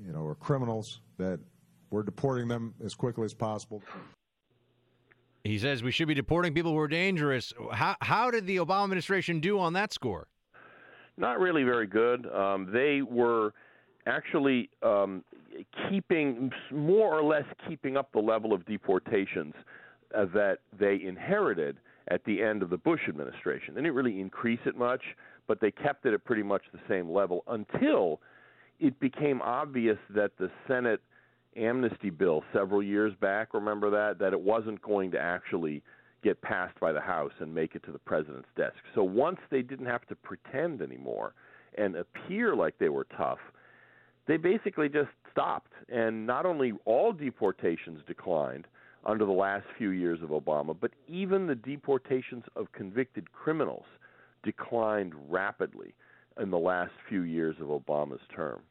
you know, or criminals, that we're deporting them as quickly as possible. He says we should be deporting people who are dangerous. How how did the Obama administration do on that score? Not really very good. Um, they were actually um, keeping more or less keeping up the level of deportations uh, that they inherited at the end of the Bush administration. They didn't really increase it much, but they kept it at pretty much the same level until it became obvious that the Senate amnesty bill several years back. Remember that that it wasn't going to actually get passed by the House and make it to the president's desk. So once they didn't have to pretend anymore and appear like they were tough, they basically just stopped. And not only all deportations declined under the last few years of Obama, but even the deportations of convicted criminals declined rapidly in the last few years of Obama's term.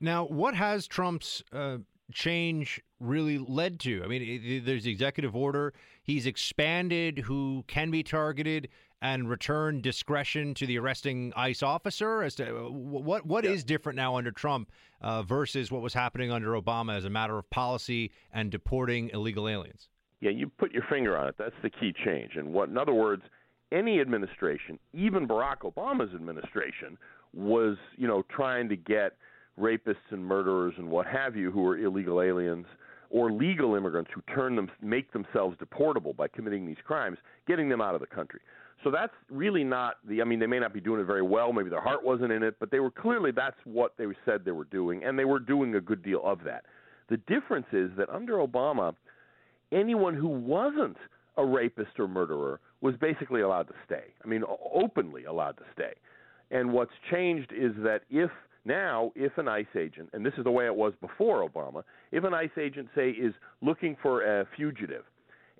Now, what has Trump's uh, change really led to? I mean, there's the executive order. He's expanded who can be targeted and return discretion to the arresting ICE officer. As to uh, what what yeah. is different now under Trump uh, versus what was happening under Obama as a matter of policy and deporting illegal aliens. Yeah, you put your finger on it. That's the key change. And what, in other words, any administration, even Barack Obama's administration, was you know trying to get rapists and murderers and what have you who are illegal aliens or legal immigrants who turn them make themselves deportable by committing these crimes, getting them out of the country. So that's really not the I mean they may not be doing it very well, maybe their heart wasn't in it, but they were clearly that's what they said they were doing and they were doing a good deal of that. The difference is that under Obama anyone who wasn't a rapist or murderer was basically allowed to stay. I mean openly allowed to stay. And what's changed is that if now, if an ICE agent, and this is the way it was before Obama, if an ICE agent, say, is looking for a fugitive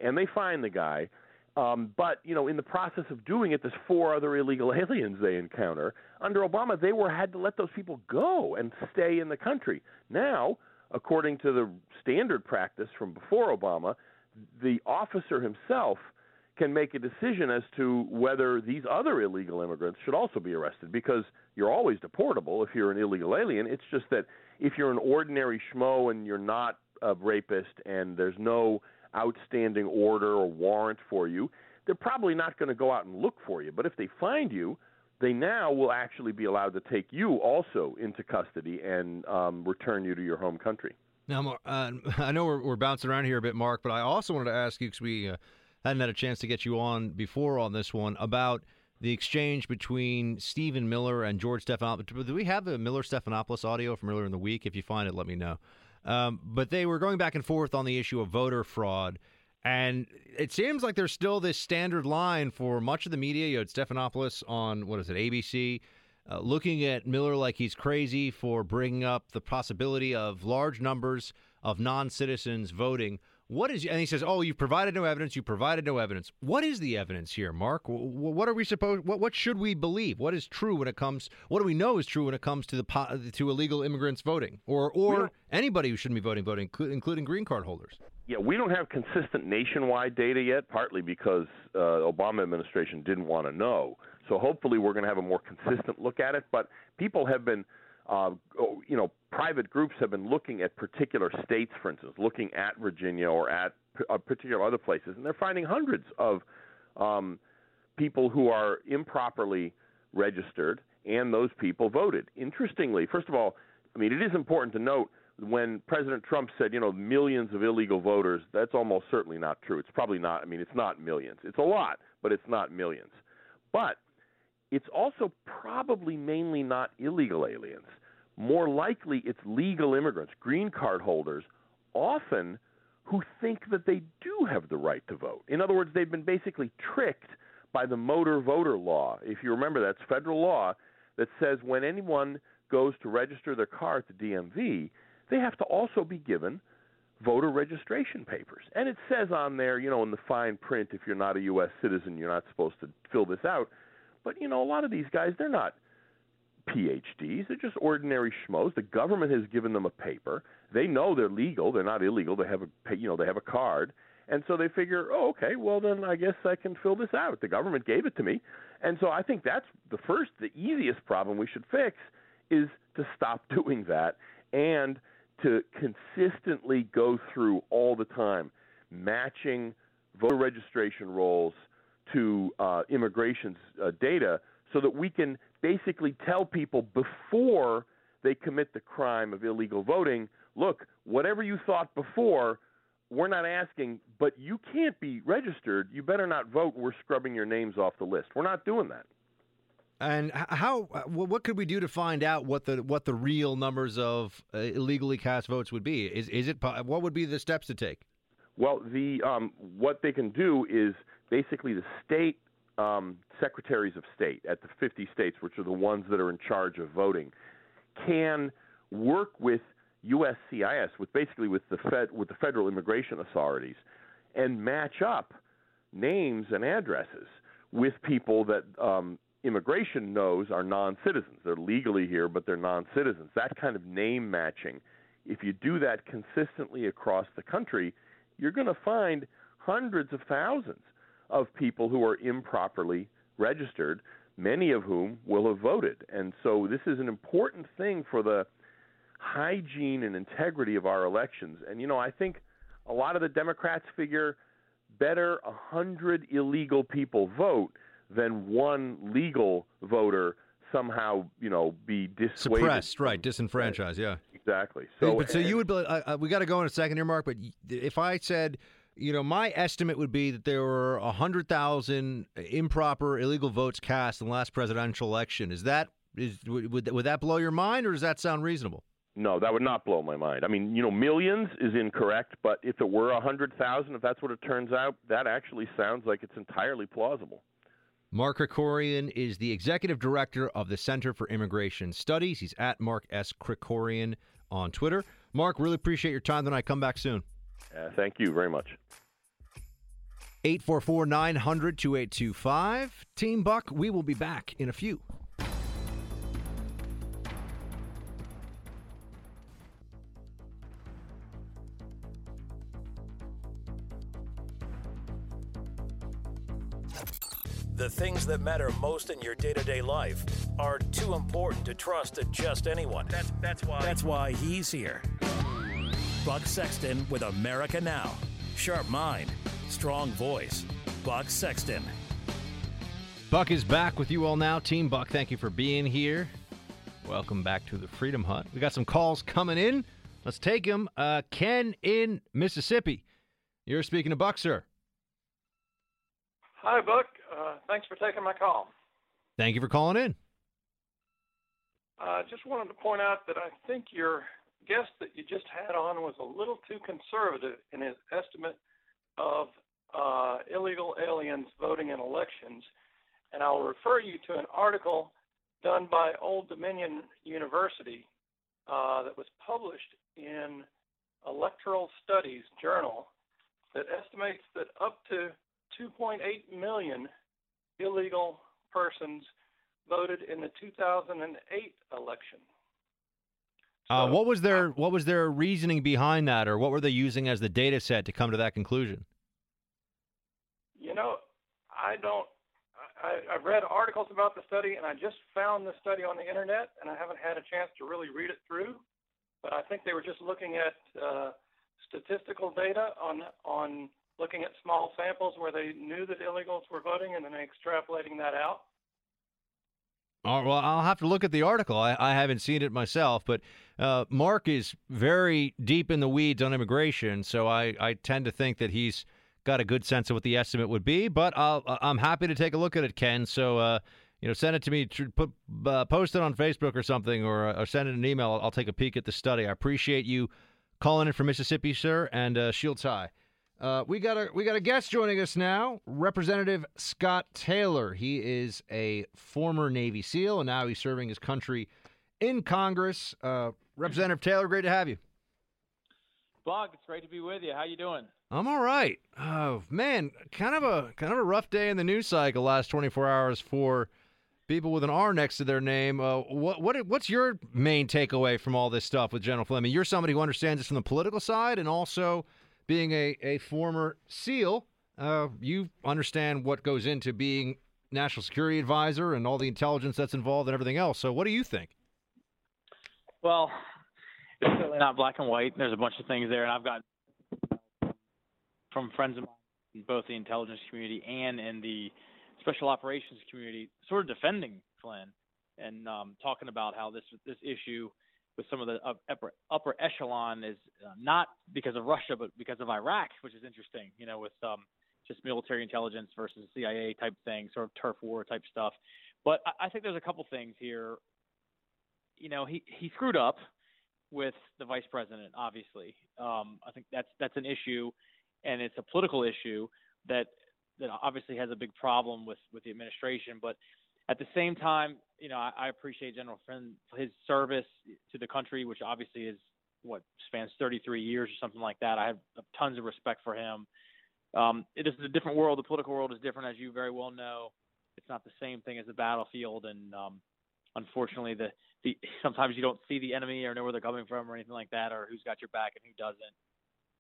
and they find the guy, um, but you know, in the process of doing it, there's four other illegal aliens they encounter. Under Obama, they were had to let those people go and stay in the country. Now, according to the standard practice from before Obama, the officer himself can make a decision as to whether these other illegal immigrants should also be arrested because you're always deportable if you're an illegal alien. It's just that if you're an ordinary schmo and you're not a rapist and there's no outstanding order or warrant for you, they're probably not going to go out and look for you. But if they find you, they now will actually be allowed to take you also into custody and um, return you to your home country. Now, uh, I know we're, we're, bouncing around here a bit, Mark, but I also wanted to ask you because we uh, hadn't had a chance to get you on before on this one about the exchange between Stephen Miller and George Stephanopoulos. Do we have the Miller Stephanopoulos audio from earlier in the week? If you find it, let me know. Um, but they were going back and forth on the issue of voter fraud. And it seems like there's still this standard line for much of the media. You had Stephanopoulos on, what is it, ABC, uh, looking at Miller like he's crazy for bringing up the possibility of large numbers of non citizens voting what is and he says, "Oh, you've provided no evidence. You provided no evidence. What is the evidence here, Mark? What are we supposed? What what should we believe? What is true when it comes? What do we know is true when it comes to the to illegal immigrants voting, or or anybody who shouldn't be voting voting, including green card holders?" Yeah, we don't have consistent nationwide data yet, partly because uh, Obama administration didn't want to know. So hopefully, we're going to have a more consistent look at it. But people have been uh, oh, you know, private groups have been looking at particular states, for instance, looking at Virginia or at uh, particular other places, and they're finding hundreds of um, people who are improperly registered, and those people voted. Interestingly, first of all, I mean, it is important to note when President Trump said, you know, millions of illegal voters, that's almost certainly not true. It's probably not, I mean, it's not millions. It's a lot, but it's not millions. But it's also probably mainly not illegal aliens. More likely, it's legal immigrants, green card holders, often who think that they do have the right to vote. In other words, they've been basically tricked by the motor voter law. If you remember, that's federal law that says when anyone goes to register their car at the DMV, they have to also be given voter registration papers. And it says on there, you know, in the fine print, if you're not a U.S. citizen, you're not supposed to fill this out. But you know, a lot of these guys, they're not PhDs. They're just ordinary schmoes. The government has given them a paper. They know they're legal. They're not illegal. They have a you know they have a card, and so they figure, oh, okay, well then I guess I can fill this out. The government gave it to me, and so I think that's the first, the easiest problem we should fix is to stop doing that and to consistently go through all the time matching voter registration rolls to uh, immigration's uh, data so that we can basically tell people before they commit the crime of illegal voting look, whatever you thought before, we're not asking, but you can't be registered. You better not vote. We're scrubbing your names off the list. We're not doing that. And how? Uh, what could we do to find out what the what the real numbers of uh, illegally cast votes would be? Is is it what would be the steps to take? Well, the um, what they can do is basically the state um, secretaries of state at the 50 states, which are the ones that are in charge of voting, can work with USCIS, with basically with the Fed, with the federal immigration authorities, and match up names and addresses with people that um, immigration knows are non-citizens. They're legally here, but they're non-citizens. That kind of name matching. If you do that consistently across the country, you're going to find hundreds of thousands of people who are improperly registered, many of whom will have voted. And so this is an important thing for the hygiene and integrity of our elections. And you know, I think a lot of the Democrats figure better a hundred illegal people vote than one legal voter somehow, you know, be dissuaded. Suppressed, right? Disenfranchised, yeah. Exactly. So, but so you would. be- Uh, uh, we got to go in a second here, Mark. But if I said, you know, my estimate would be that there were a hundred thousand improper, illegal votes cast in the last presidential election. Is that is would would, that blow your mind, or does that sound reasonable? No, that would not blow my mind. I mean, you know, millions is incorrect, but if it were a hundred thousand, if that's what it turns out, that actually sounds like it's entirely plausible. Mark Krikorian is the executive director of the Center for Immigration Studies. He's at Mark S. Krikorian on Twitter. Mark, really appreciate your time tonight. Come back soon. Uh, thank you very much. 844 900 2825. Team Buck, we will be back in a few. The things that matter most in your day-to-day life are too important to trust to just anyone. That's that's why That's why he's here. Buck Sexton with America Now. Sharp mind, strong voice. Buck Sexton. Buck is back with you all now. Team Buck, thank you for being here. Welcome back to the Freedom Hut. We got some calls coming in. Let's take them. Uh, Ken in Mississippi. You're speaking to Buck, sir. Hi, Buck. Uh, thanks for taking my call. Thank you for calling in. I uh, just wanted to point out that I think your guest that you just had on was a little too conservative in his estimate of uh, illegal aliens voting in elections. And I'll refer you to an article done by Old Dominion University uh, that was published in Electoral Studies Journal that estimates that up to 2.8 million illegal persons voted in the 2008 election. Uh, what was their what was their reasoning behind that, or what were they using as the data set to come to that conclusion? You know, I don't. I, I've read articles about the study, and I just found the study on the internet, and I haven't had a chance to really read it through. But I think they were just looking at uh, statistical data on on looking at small samples where they knew that illegals were voting, and then extrapolating that out. Oh, well, I'll have to look at the article. I, I haven't seen it myself, but uh, Mark is very deep in the weeds on immigration, so I, I tend to think that he's got a good sense of what the estimate would be. But I'll, I'm happy to take a look at it, Ken. So, uh, you know, send it to me, put, uh, post it on Facebook or something, or, or send it an email. I'll, I'll take a peek at the study. I appreciate you calling in from Mississippi, sir, and uh, Shields High. Uh, we got a we got a guest joining us now, Representative Scott Taylor. He is a former Navy SEAL and now he's serving his country in Congress. Uh, Representative Taylor, great to have you. Buck, it's great to be with you. How you doing? I'm all right. Oh man, kind of a kind of a rough day in the news cycle last 24 hours for people with an R next to their name. Uh, what what what's your main takeaway from all this stuff with General Flynn? You're somebody who understands this from the political side and also being a, a former SEAL, uh, you understand what goes into being national security advisor and all the intelligence that's involved and everything else. So, what do you think? Well, it's certainly not black and white. There's a bunch of things there, and I've got from friends of mine in both the intelligence community and in the special operations community, sort of defending Flynn and um, talking about how this this issue with some of the upper upper echelon is uh, not because of Russia, but because of Iraq, which is interesting. You know, with um, just military intelligence versus CIA type thing, sort of turf war type stuff. But I, I think there's a couple things here. You know, he he screwed up with the vice president. Obviously, um, I think that's that's an issue, and it's a political issue that that obviously has a big problem with with the administration, but at the same time, you know, I, I appreciate General Flynn his service to the country, which obviously is what spans 33 years or something like that. I have tons of respect for him. Um, it is a different world. The political world is different, as you very well know. It's not the same thing as the battlefield, and um, unfortunately, the, the sometimes you don't see the enemy or know where they're coming from or anything like that, or who's got your back and who doesn't.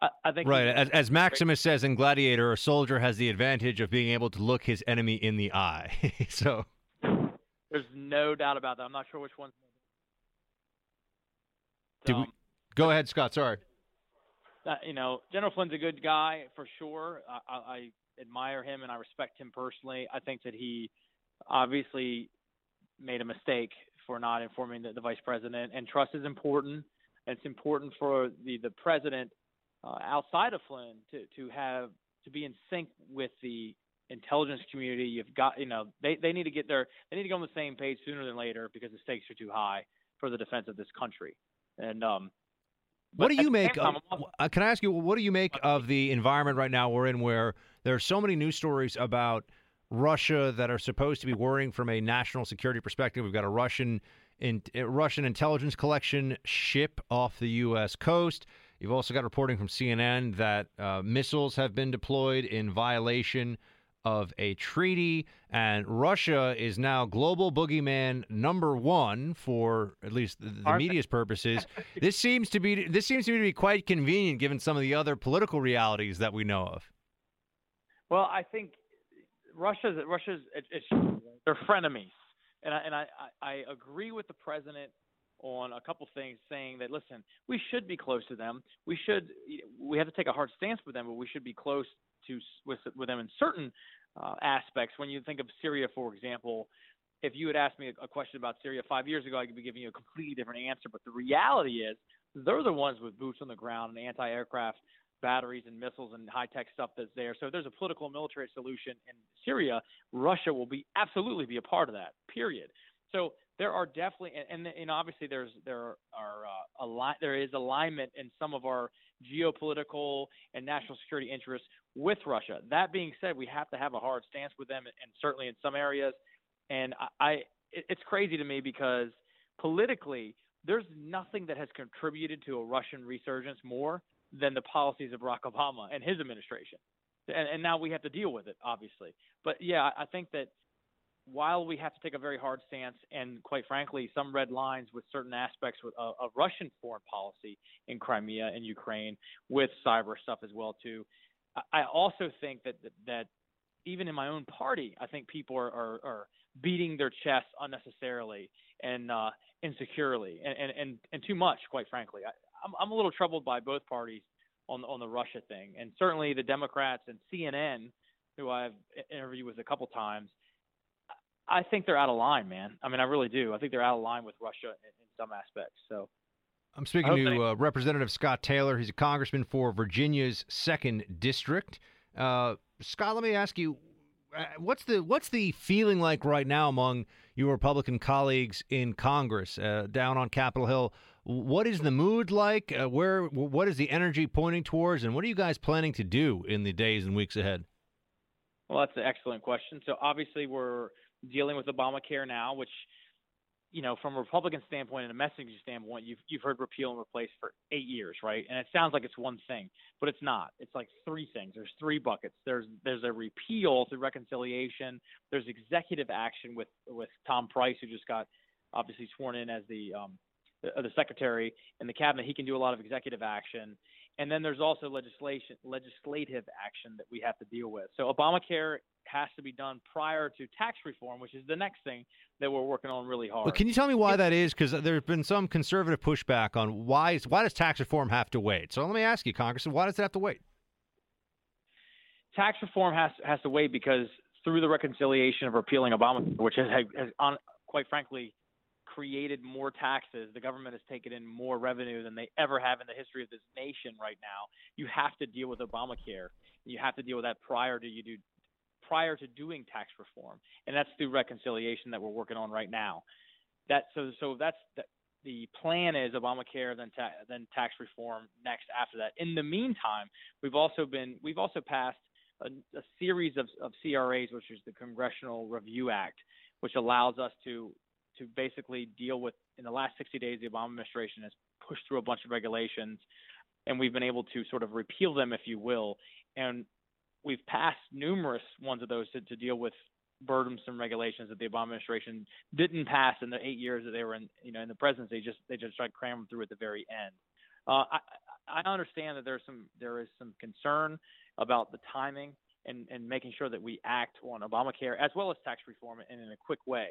I, I think right as, as Maximus says in Gladiator, a soldier has the advantage of being able to look his enemy in the eye. so there's no doubt about that. I'm not sure which one. Did we, go ahead, Scott. Sorry. Uh, you know, General Flynn's a good guy for sure. I, I, I admire him and I respect him personally. I think that he obviously made a mistake for not informing the, the vice president, and trust is important. And it's important for the the president uh, outside of Flynn to to have to be in sync with the intelligence community. You've got you know they they need to get their they need to go on the same page sooner than later because the stakes are too high for the defense of this country. And um, what do you make? Of, uh, can I ask you what do you make of the environment right now we're in, where there are so many news stories about Russia that are supposed to be worrying from a national security perspective? We've got a Russian in, Russian intelligence collection ship off the U.S. coast. You've also got reporting from CNN that uh, missiles have been deployed in violation of a treaty, and Russia is now global boogeyman number one for at least the, the media's purposes. this seems to be this seems to be quite convenient given some of the other political realities that we know of. Well, I think Russia's Russia's it's, it's they're frenemies, and I, and I, I agree with the president on a couple things, saying that listen, we should be close to them. We should we have to take a hard stance with them, but we should be close to with with them in certain uh, aspects. When you think of Syria, for example, if you had asked me a, question about Syria five years ago, I could be giving you a completely different answer. But the reality is, they're the ones with boots on the ground and anti-aircraft batteries and missiles and high-tech stuff that's there. So if there's a political and military solution in Syria, Russia will be absolutely be a part of that. Period. So there are definitely, and, and, and obviously there's there are uh, a lot, there is alignment in some of our geopolitical and national security interests with Russia. That being said, we have to have a hard stance with them, and certainly in some areas. And I, it's crazy to me because politically, there's nothing that has contributed to a Russian resurgence more than the policies of Barack Obama and his administration. And, and now we have to deal with it, obviously. But yeah, I think that while we have to take a very hard stance and quite frankly some red lines with certain aspects of, of Russian foreign policy in Crimea and Ukraine with cyber stuff as well too, I also think that that, that even in my own party, I think people are, are, are beating their chests unnecessarily and uh, insecurely and, and, and, and too much, quite frankly. I, I'm, I'm a little troubled by both parties on, on the Russia thing. And certainly the Democrats and CNN, who I've interviewed with a couple times, I think they're out of line, man. I mean, I really do. I think they're out of line with Russia in, in some aspects. So I'm speaking to they... uh, Representative Scott Taylor. He's a congressman for Virginia's second district. Uh, Scott, let me ask you, uh, what's the what's the feeling like right now among your Republican colleagues in Congress uh, down on Capitol Hill? What is the mood like? Uh, where what is the energy pointing towards, and what are you guys planning to do in the days and weeks ahead? Well, that's an excellent question. So obviously, we're dealing with Obamacare now, which, you know, from a Republican standpoint and a messaging standpoint, you've you've heard repeal and replace for eight years, right? And it sounds like it's one thing, but it's not. It's like three things. There's three buckets. There's there's a repeal through reconciliation. There's executive action with with Tom Price, who just got obviously sworn in as the um, the, the secretary in the cabinet. He can do a lot of executive action. And then there's also legislation, legislative action that we have to deal with. So Obamacare has to be done prior to tax reform, which is the next thing that we're working on really hard. Well, can you tell me why that is? Because there's been some conservative pushback on why is, why does tax reform have to wait? So let me ask you, Congressman, why does it have to wait? Tax reform has has to wait because through the reconciliation of repealing Obamacare, which has, has on, quite frankly created more taxes. The government has taken in more revenue than they ever have in the history of this nation right now. You have to deal with Obamacare. You have to deal with that prior to you do prior to doing tax reform, and that's through reconciliation that we're working on right now. That so so that's the, the plan is Obamacare, then ta- then tax reform next after that. In the meantime, we've also been we've also passed a, a series of, of CRAs, which is the Congressional Review Act, which allows us to to basically deal with. In the last 60 days, the Obama administration has pushed through a bunch of regulations, and we've been able to sort of repeal them, if you will. And we've passed numerous ones of those to, to deal with burdensome regulations that the Obama administration didn't pass in the eight years that they were in, you know, in the presidency. Just they just tried to cram them through at the very end. Uh, I, I understand that there's some there is some concern about the timing and, and making sure that we act on Obamacare as well as tax reform and in a quick way.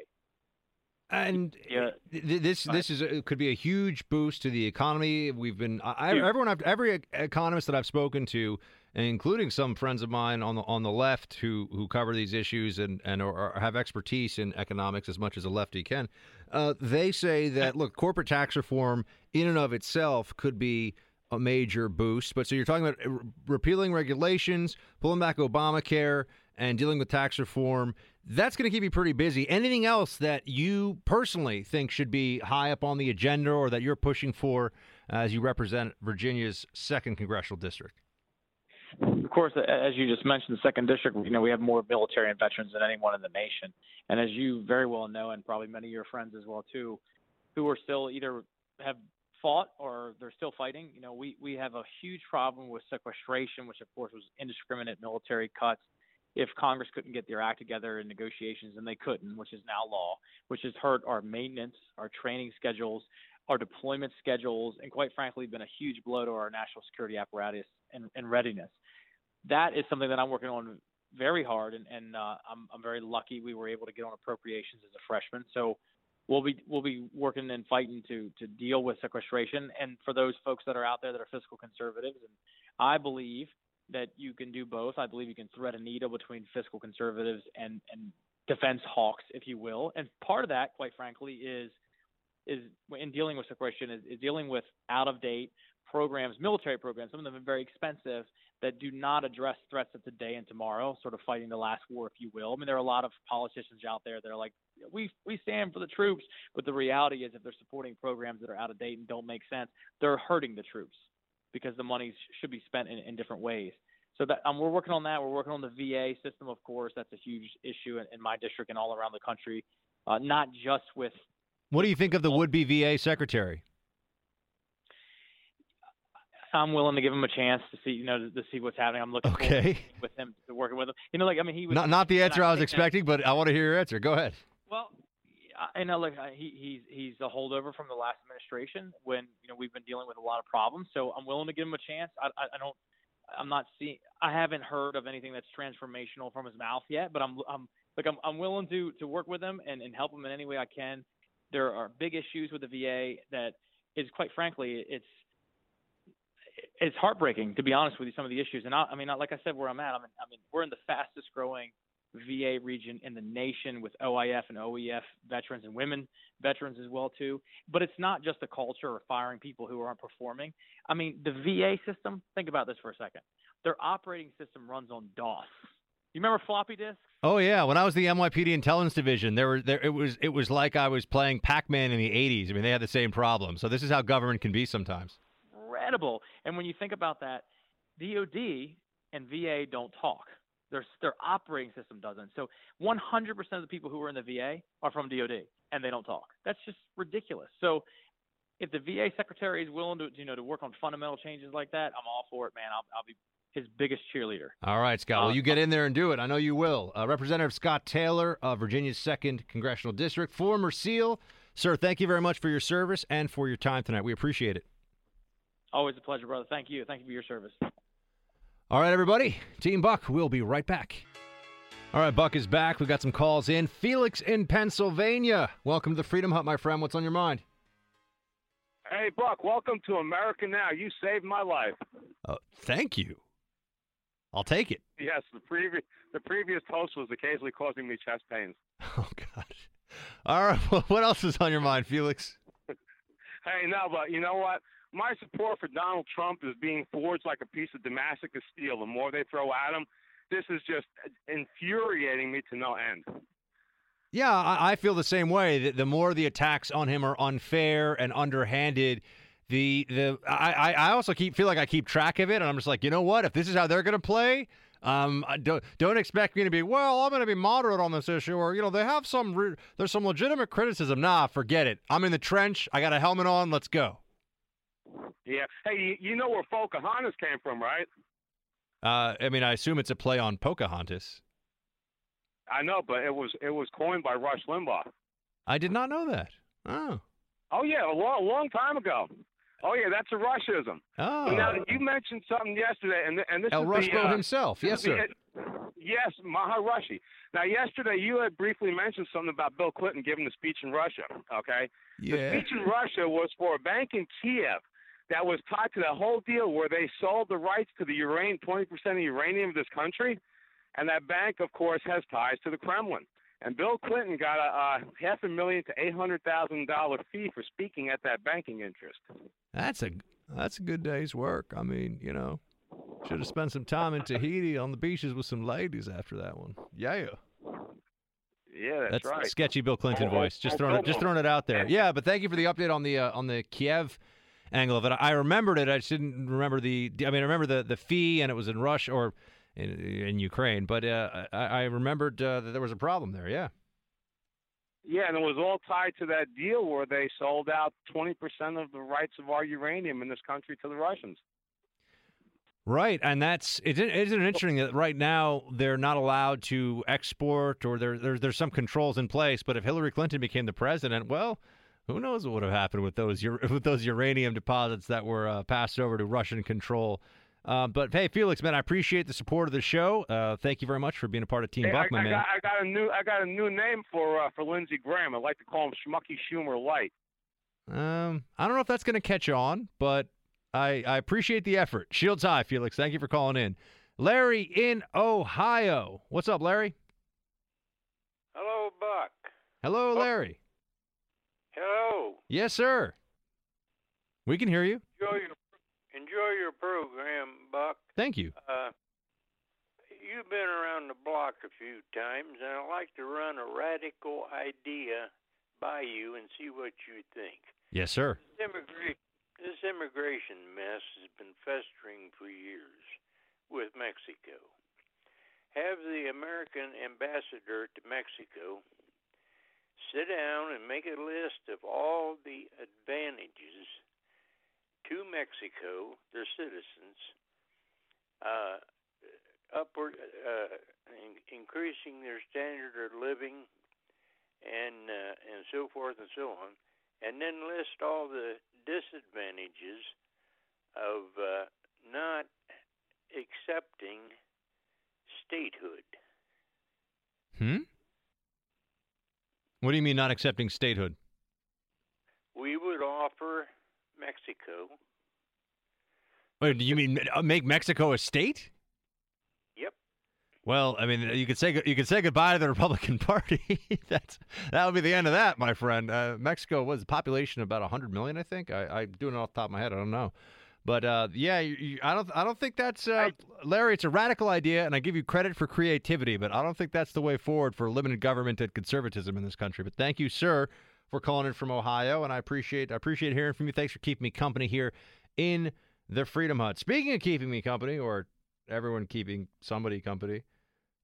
And Yeah. th- this this is a, could be a huge boost to the economy. We've been I, everyone I've, every economist that I've spoken to, including some friends of mine on the on the left who who cover these issues and and or, or have expertise in economics as much as a lefty can, uh, they say that look, corporate tax reform in and of itself could be a major boost. But so you're talking about uh, repealing regulations, pulling back Obamacare, and dealing with tax reform. That's going to keep you pretty busy. Anything else that you personally think should be high up on the agenda or that you're pushing for as you represent Virginia's second congressional district? Of course, as you just mentioned, the second district, you know, we have more military and veterans than anyone in the nation. And as you very well know, and probably many of your friends as well too, who are still either have fought or they're still fighting, you know, we we have a huge problem with sequestration, which of course was indiscriminate military cuts. If Congress couldn't get their act together in negotiations, and they couldn't, which is now law, which has hurt our maintenance, our training schedules, our deployment schedules, and quite frankly, been a huge blow to our national security apparatus and, and readiness that is something that I'm working on very hard, and, and uh, I'm, I'm very lucky we were able to get on appropriations as a freshman. So we'll be we'll be working and fighting to to deal with sequestration. And for those folks that are out there that are fiscal conservatives, and I believe that you can do both. I believe you can thread a needle between fiscal conservatives and and defense hawks, if you will. And part of that, quite frankly, is is in dealing with sequestration is, is dealing with out of date programs, military programs. Some of them are very expensive that do not address threats of today and tomorrow, sort of fighting the last war, if you will. I mean, there are a lot of politicians out there that are like, we we stand for the troops, but the reality is, if they're supporting programs that are out of date and don't make sense, they're hurting the troops because the money should be spent in, in different ways. So that um, we're working on that. We're working on the VA system, of course. That's a huge issue in, in my district and all around the country. Uh, not just with What do you think of the would be VA secretary? I'm willing to give him a chance to see, you know, to, to see what's happening. I'm looking Okay. with him, to working with him. You know, like I mean, he was Not not the answer I was that- expecting, but I want to hear your answer. Go ahead. Well, I know, like he he's he's a holdover from the last administration when you know we've been dealing with a lot of problems. So I'm willing to give him a chance. I I, I don't. I'm not seeing. I haven't heard of anything that's transformational from his mouth yet, but I'm I'm like I'm I'm willing to to work with him and and help him in any way I can. There are big issues with the VA that is quite frankly it's it's heartbreaking to be honest with you. Some of the issues, and I, I mean, like I said, where I'm at, I'm in, I mean, we're in the fastest growing VA region in the nation with OIF and OEF veterans and women veterans as well too. But it's not just a culture of firing people who aren't performing. I mean, the VA system. Think about this for a second. Their operating system runs on DOS. You remember floppy disks? Oh yeah, when I was the NYPD intelligence division, there were there it was it was like I was playing Pac-Man in the 80s. I mean, they had the same problem. So this is how government can be sometimes. incredible. And when you think about that, DoD and VA don't talk. Their their operating system doesn't. So 100% of the people who are in the VA are from DoD, and they don't talk. That's just ridiculous. So if the VA secretary is willing to you know to work on fundamental changes like that, I'm all for it, man. I'll I'll be his biggest cheerleader. All right, Scott. Well, Uh, you get in there and do it. I know you will. Uh, Representative Scott Taylor of Virginia's second congressional district, former SEAL. Sir, thank you very much for your service and for your time tonight. We appreciate it. Always a pleasure, brother. Thank you. Thank you for your service. All right, everybody. Team Buck, we'll be right back. All right, Buck is back. We've got some calls in. Felix in Pennsylvania. Welcome to the Freedom Hut, my friend. What's on your mind? Hey, Buck, welcome to America Now. You saved my life. Uh, thank you. I'll take it. Yes, the previous the previous host was occasionally causing me chest pains. Oh God. All right. Well, what else is on your mind, Felix? Hey, no, but you know what? My support for Donald Trump is being forged like a piece of Damascus steel. The more they throw at him, this is just infuriating me to no end. Yeah, I, I feel the same way. The, more the attacks on him are unfair and underhanded, the the I, I I also keep feel like I keep track of it, and I'm just like, you know what? If this is how they're going to play, Um, don't don't expect me to be well. I'm going to be moderate on this issue, or you know, they have some re- there's some legitimate criticism. Nah, forget it. I'm in the trench. I got a helmet on. Let's go. Yeah. Hey, you, know where Pocahontas came from, right? Uh, I mean, I assume it's a play on Pocahontas. I know, but it was it was coined by Rush Limbaugh. I did not know that. Oh. Oh yeah, a long, long time ago. Oh yeah, that's a Rushism. Oh. So now you mentioned something yesterday, and and this El is Rushbo uh, himself. Yes, is the- sir. yes, Maha Rushie. Now yesterday you had briefly mentioned something about Bill Clinton giving the speech in Russia. Okay. Yeah. The speech in Russia was for a bank in Kiev that was tied to the whole deal where they sold the rights to the uranium, 20% of uranium of this country, and that bank, of course, has ties to the Kremlin. And Bill Clinton got a, a half a million to eight hundred thousand dollar fee for speaking at that banking interest. That's a that's a good day's work. I mean, you know, should have spent some time in Tahiti on the beaches with some ladies after that one. Yeah. Yeah, that's, right. sketchy Bill Clinton voice. Just throwing it, just throwing it out there. Yeah, but thank you for the update on the uh, on the Kiev angle of it. I remembered it. I just didn't remember the. I mean, I remember the the fee, and it was in Russia or in, in Ukraine. But uh, I, I remembered uh, that there was a problem there. Yeah. Yeah, and it was all tied to that deal where they sold out 20% of the rights of our uranium in this country to the Russians. Right, and that's it. Isn't it interesting that right now they're not allowed to export, or there, there there's some controls in place. But if Hillary Clinton became the president, well, who knows what would have happened with those with those uranium deposits that were uh, passed over to Russian control. Uh, but hey, Felix, man, I appreciate the support of the show. Uh, thank you very much for being a part of Team Hey, I, Buckman, I, man. got, I got a new I got a new name for uh, for Lindsey Graham. I like to call him Schmucky Schumer Light. Um, I don't know if that's going to catch on, but I I appreciate the effort. Shields high, Felix. Thank you for calling in. Larry in Ohio. What's up, Larry? Hello, Buck. Hello, Larry. Hello. Yes, sir. We can hear you. Enjoy your enjoy your program, Buck. Thank you. Uh, you've been around the block a few times, and I'd like to run a radical idea by you and see what you think. Yes, sir. This, this immigration mess has been festering for years with Mexico. Have the American ambassador to Mexico sit down and make a list of all the advantages to Mexico, their citizens, uh, upward, uh, in- increasing their standard of living, and uh, and so forth and so on, and then list all the disadvantages of uh, not accepting statehood. Hmm. What do you mean not accepting statehood? We would offer Mexico. Wait, do you mean uh, make Mexico a state? Yep. Well, I mean, you could say you could say goodbye to the Republican Party. That's that would be the end of that, my friend. Uh, Mexico was a population of about hundred million, I think. I, I'm doing it off the top of my head. I don't know, but uh, yeah, you, you, I don't. I don't think that's uh, Larry. It's a radical idea, and I give you credit for creativity, but I don't think that's the way forward for limited government and conservatism in this country. But thank you, sir, for calling in from Ohio, and I appreciate I appreciate hearing from you. Thanks for keeping me company here in the Freedom Hut. Speaking of keeping me company, or everyone keeping somebody company.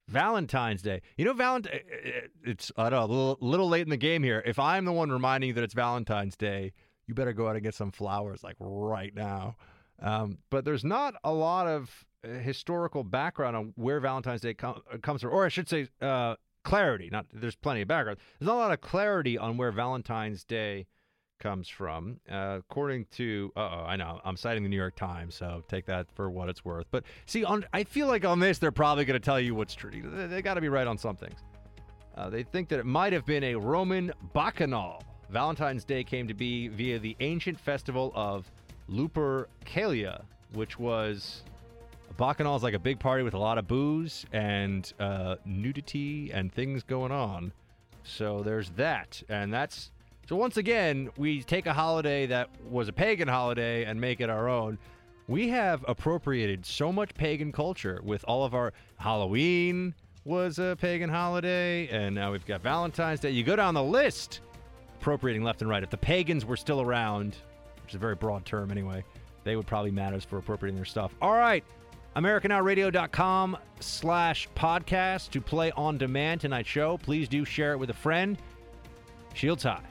Valentine's Day. You know, Valentine. It's I don't know a little, little late in the game here. If I'm the one reminding you that it's Valentine's Day, you better go out and get some flowers like right now. Um, but there's not a lot of uh, historical background on where Valentine's Day com- uh, comes from, or I should say, uh, clarity. Not there's plenty of background. There's not a lot of clarity on where Valentine's Day comes from. Uh, according to, oh, I know I'm citing the New York Times, so take that for what it's worth. But see, on I feel like on this they're probably going to tell you what's true. They, they got to be right on some things. Uh, they think that it might have been a Roman bacchanal. Valentine's Day came to be via the ancient festival of Lupercalia, which was bacchanal is like a big party with a lot of booze and uh, nudity and things going on. So there's that, and that's so once again we take a holiday that was a pagan holiday and make it our own. We have appropriated so much pagan culture with all of our Halloween was a pagan holiday, and now we've got Valentine's Day. You go down the list, appropriating left and right. If the pagans were still around, which is a very broad term anyway, they would probably matters for appropriating their stuff. All right. AmericaNowRadio.com slash podcast to play on demand tonight's show. Please do share it with a friend. Shields high.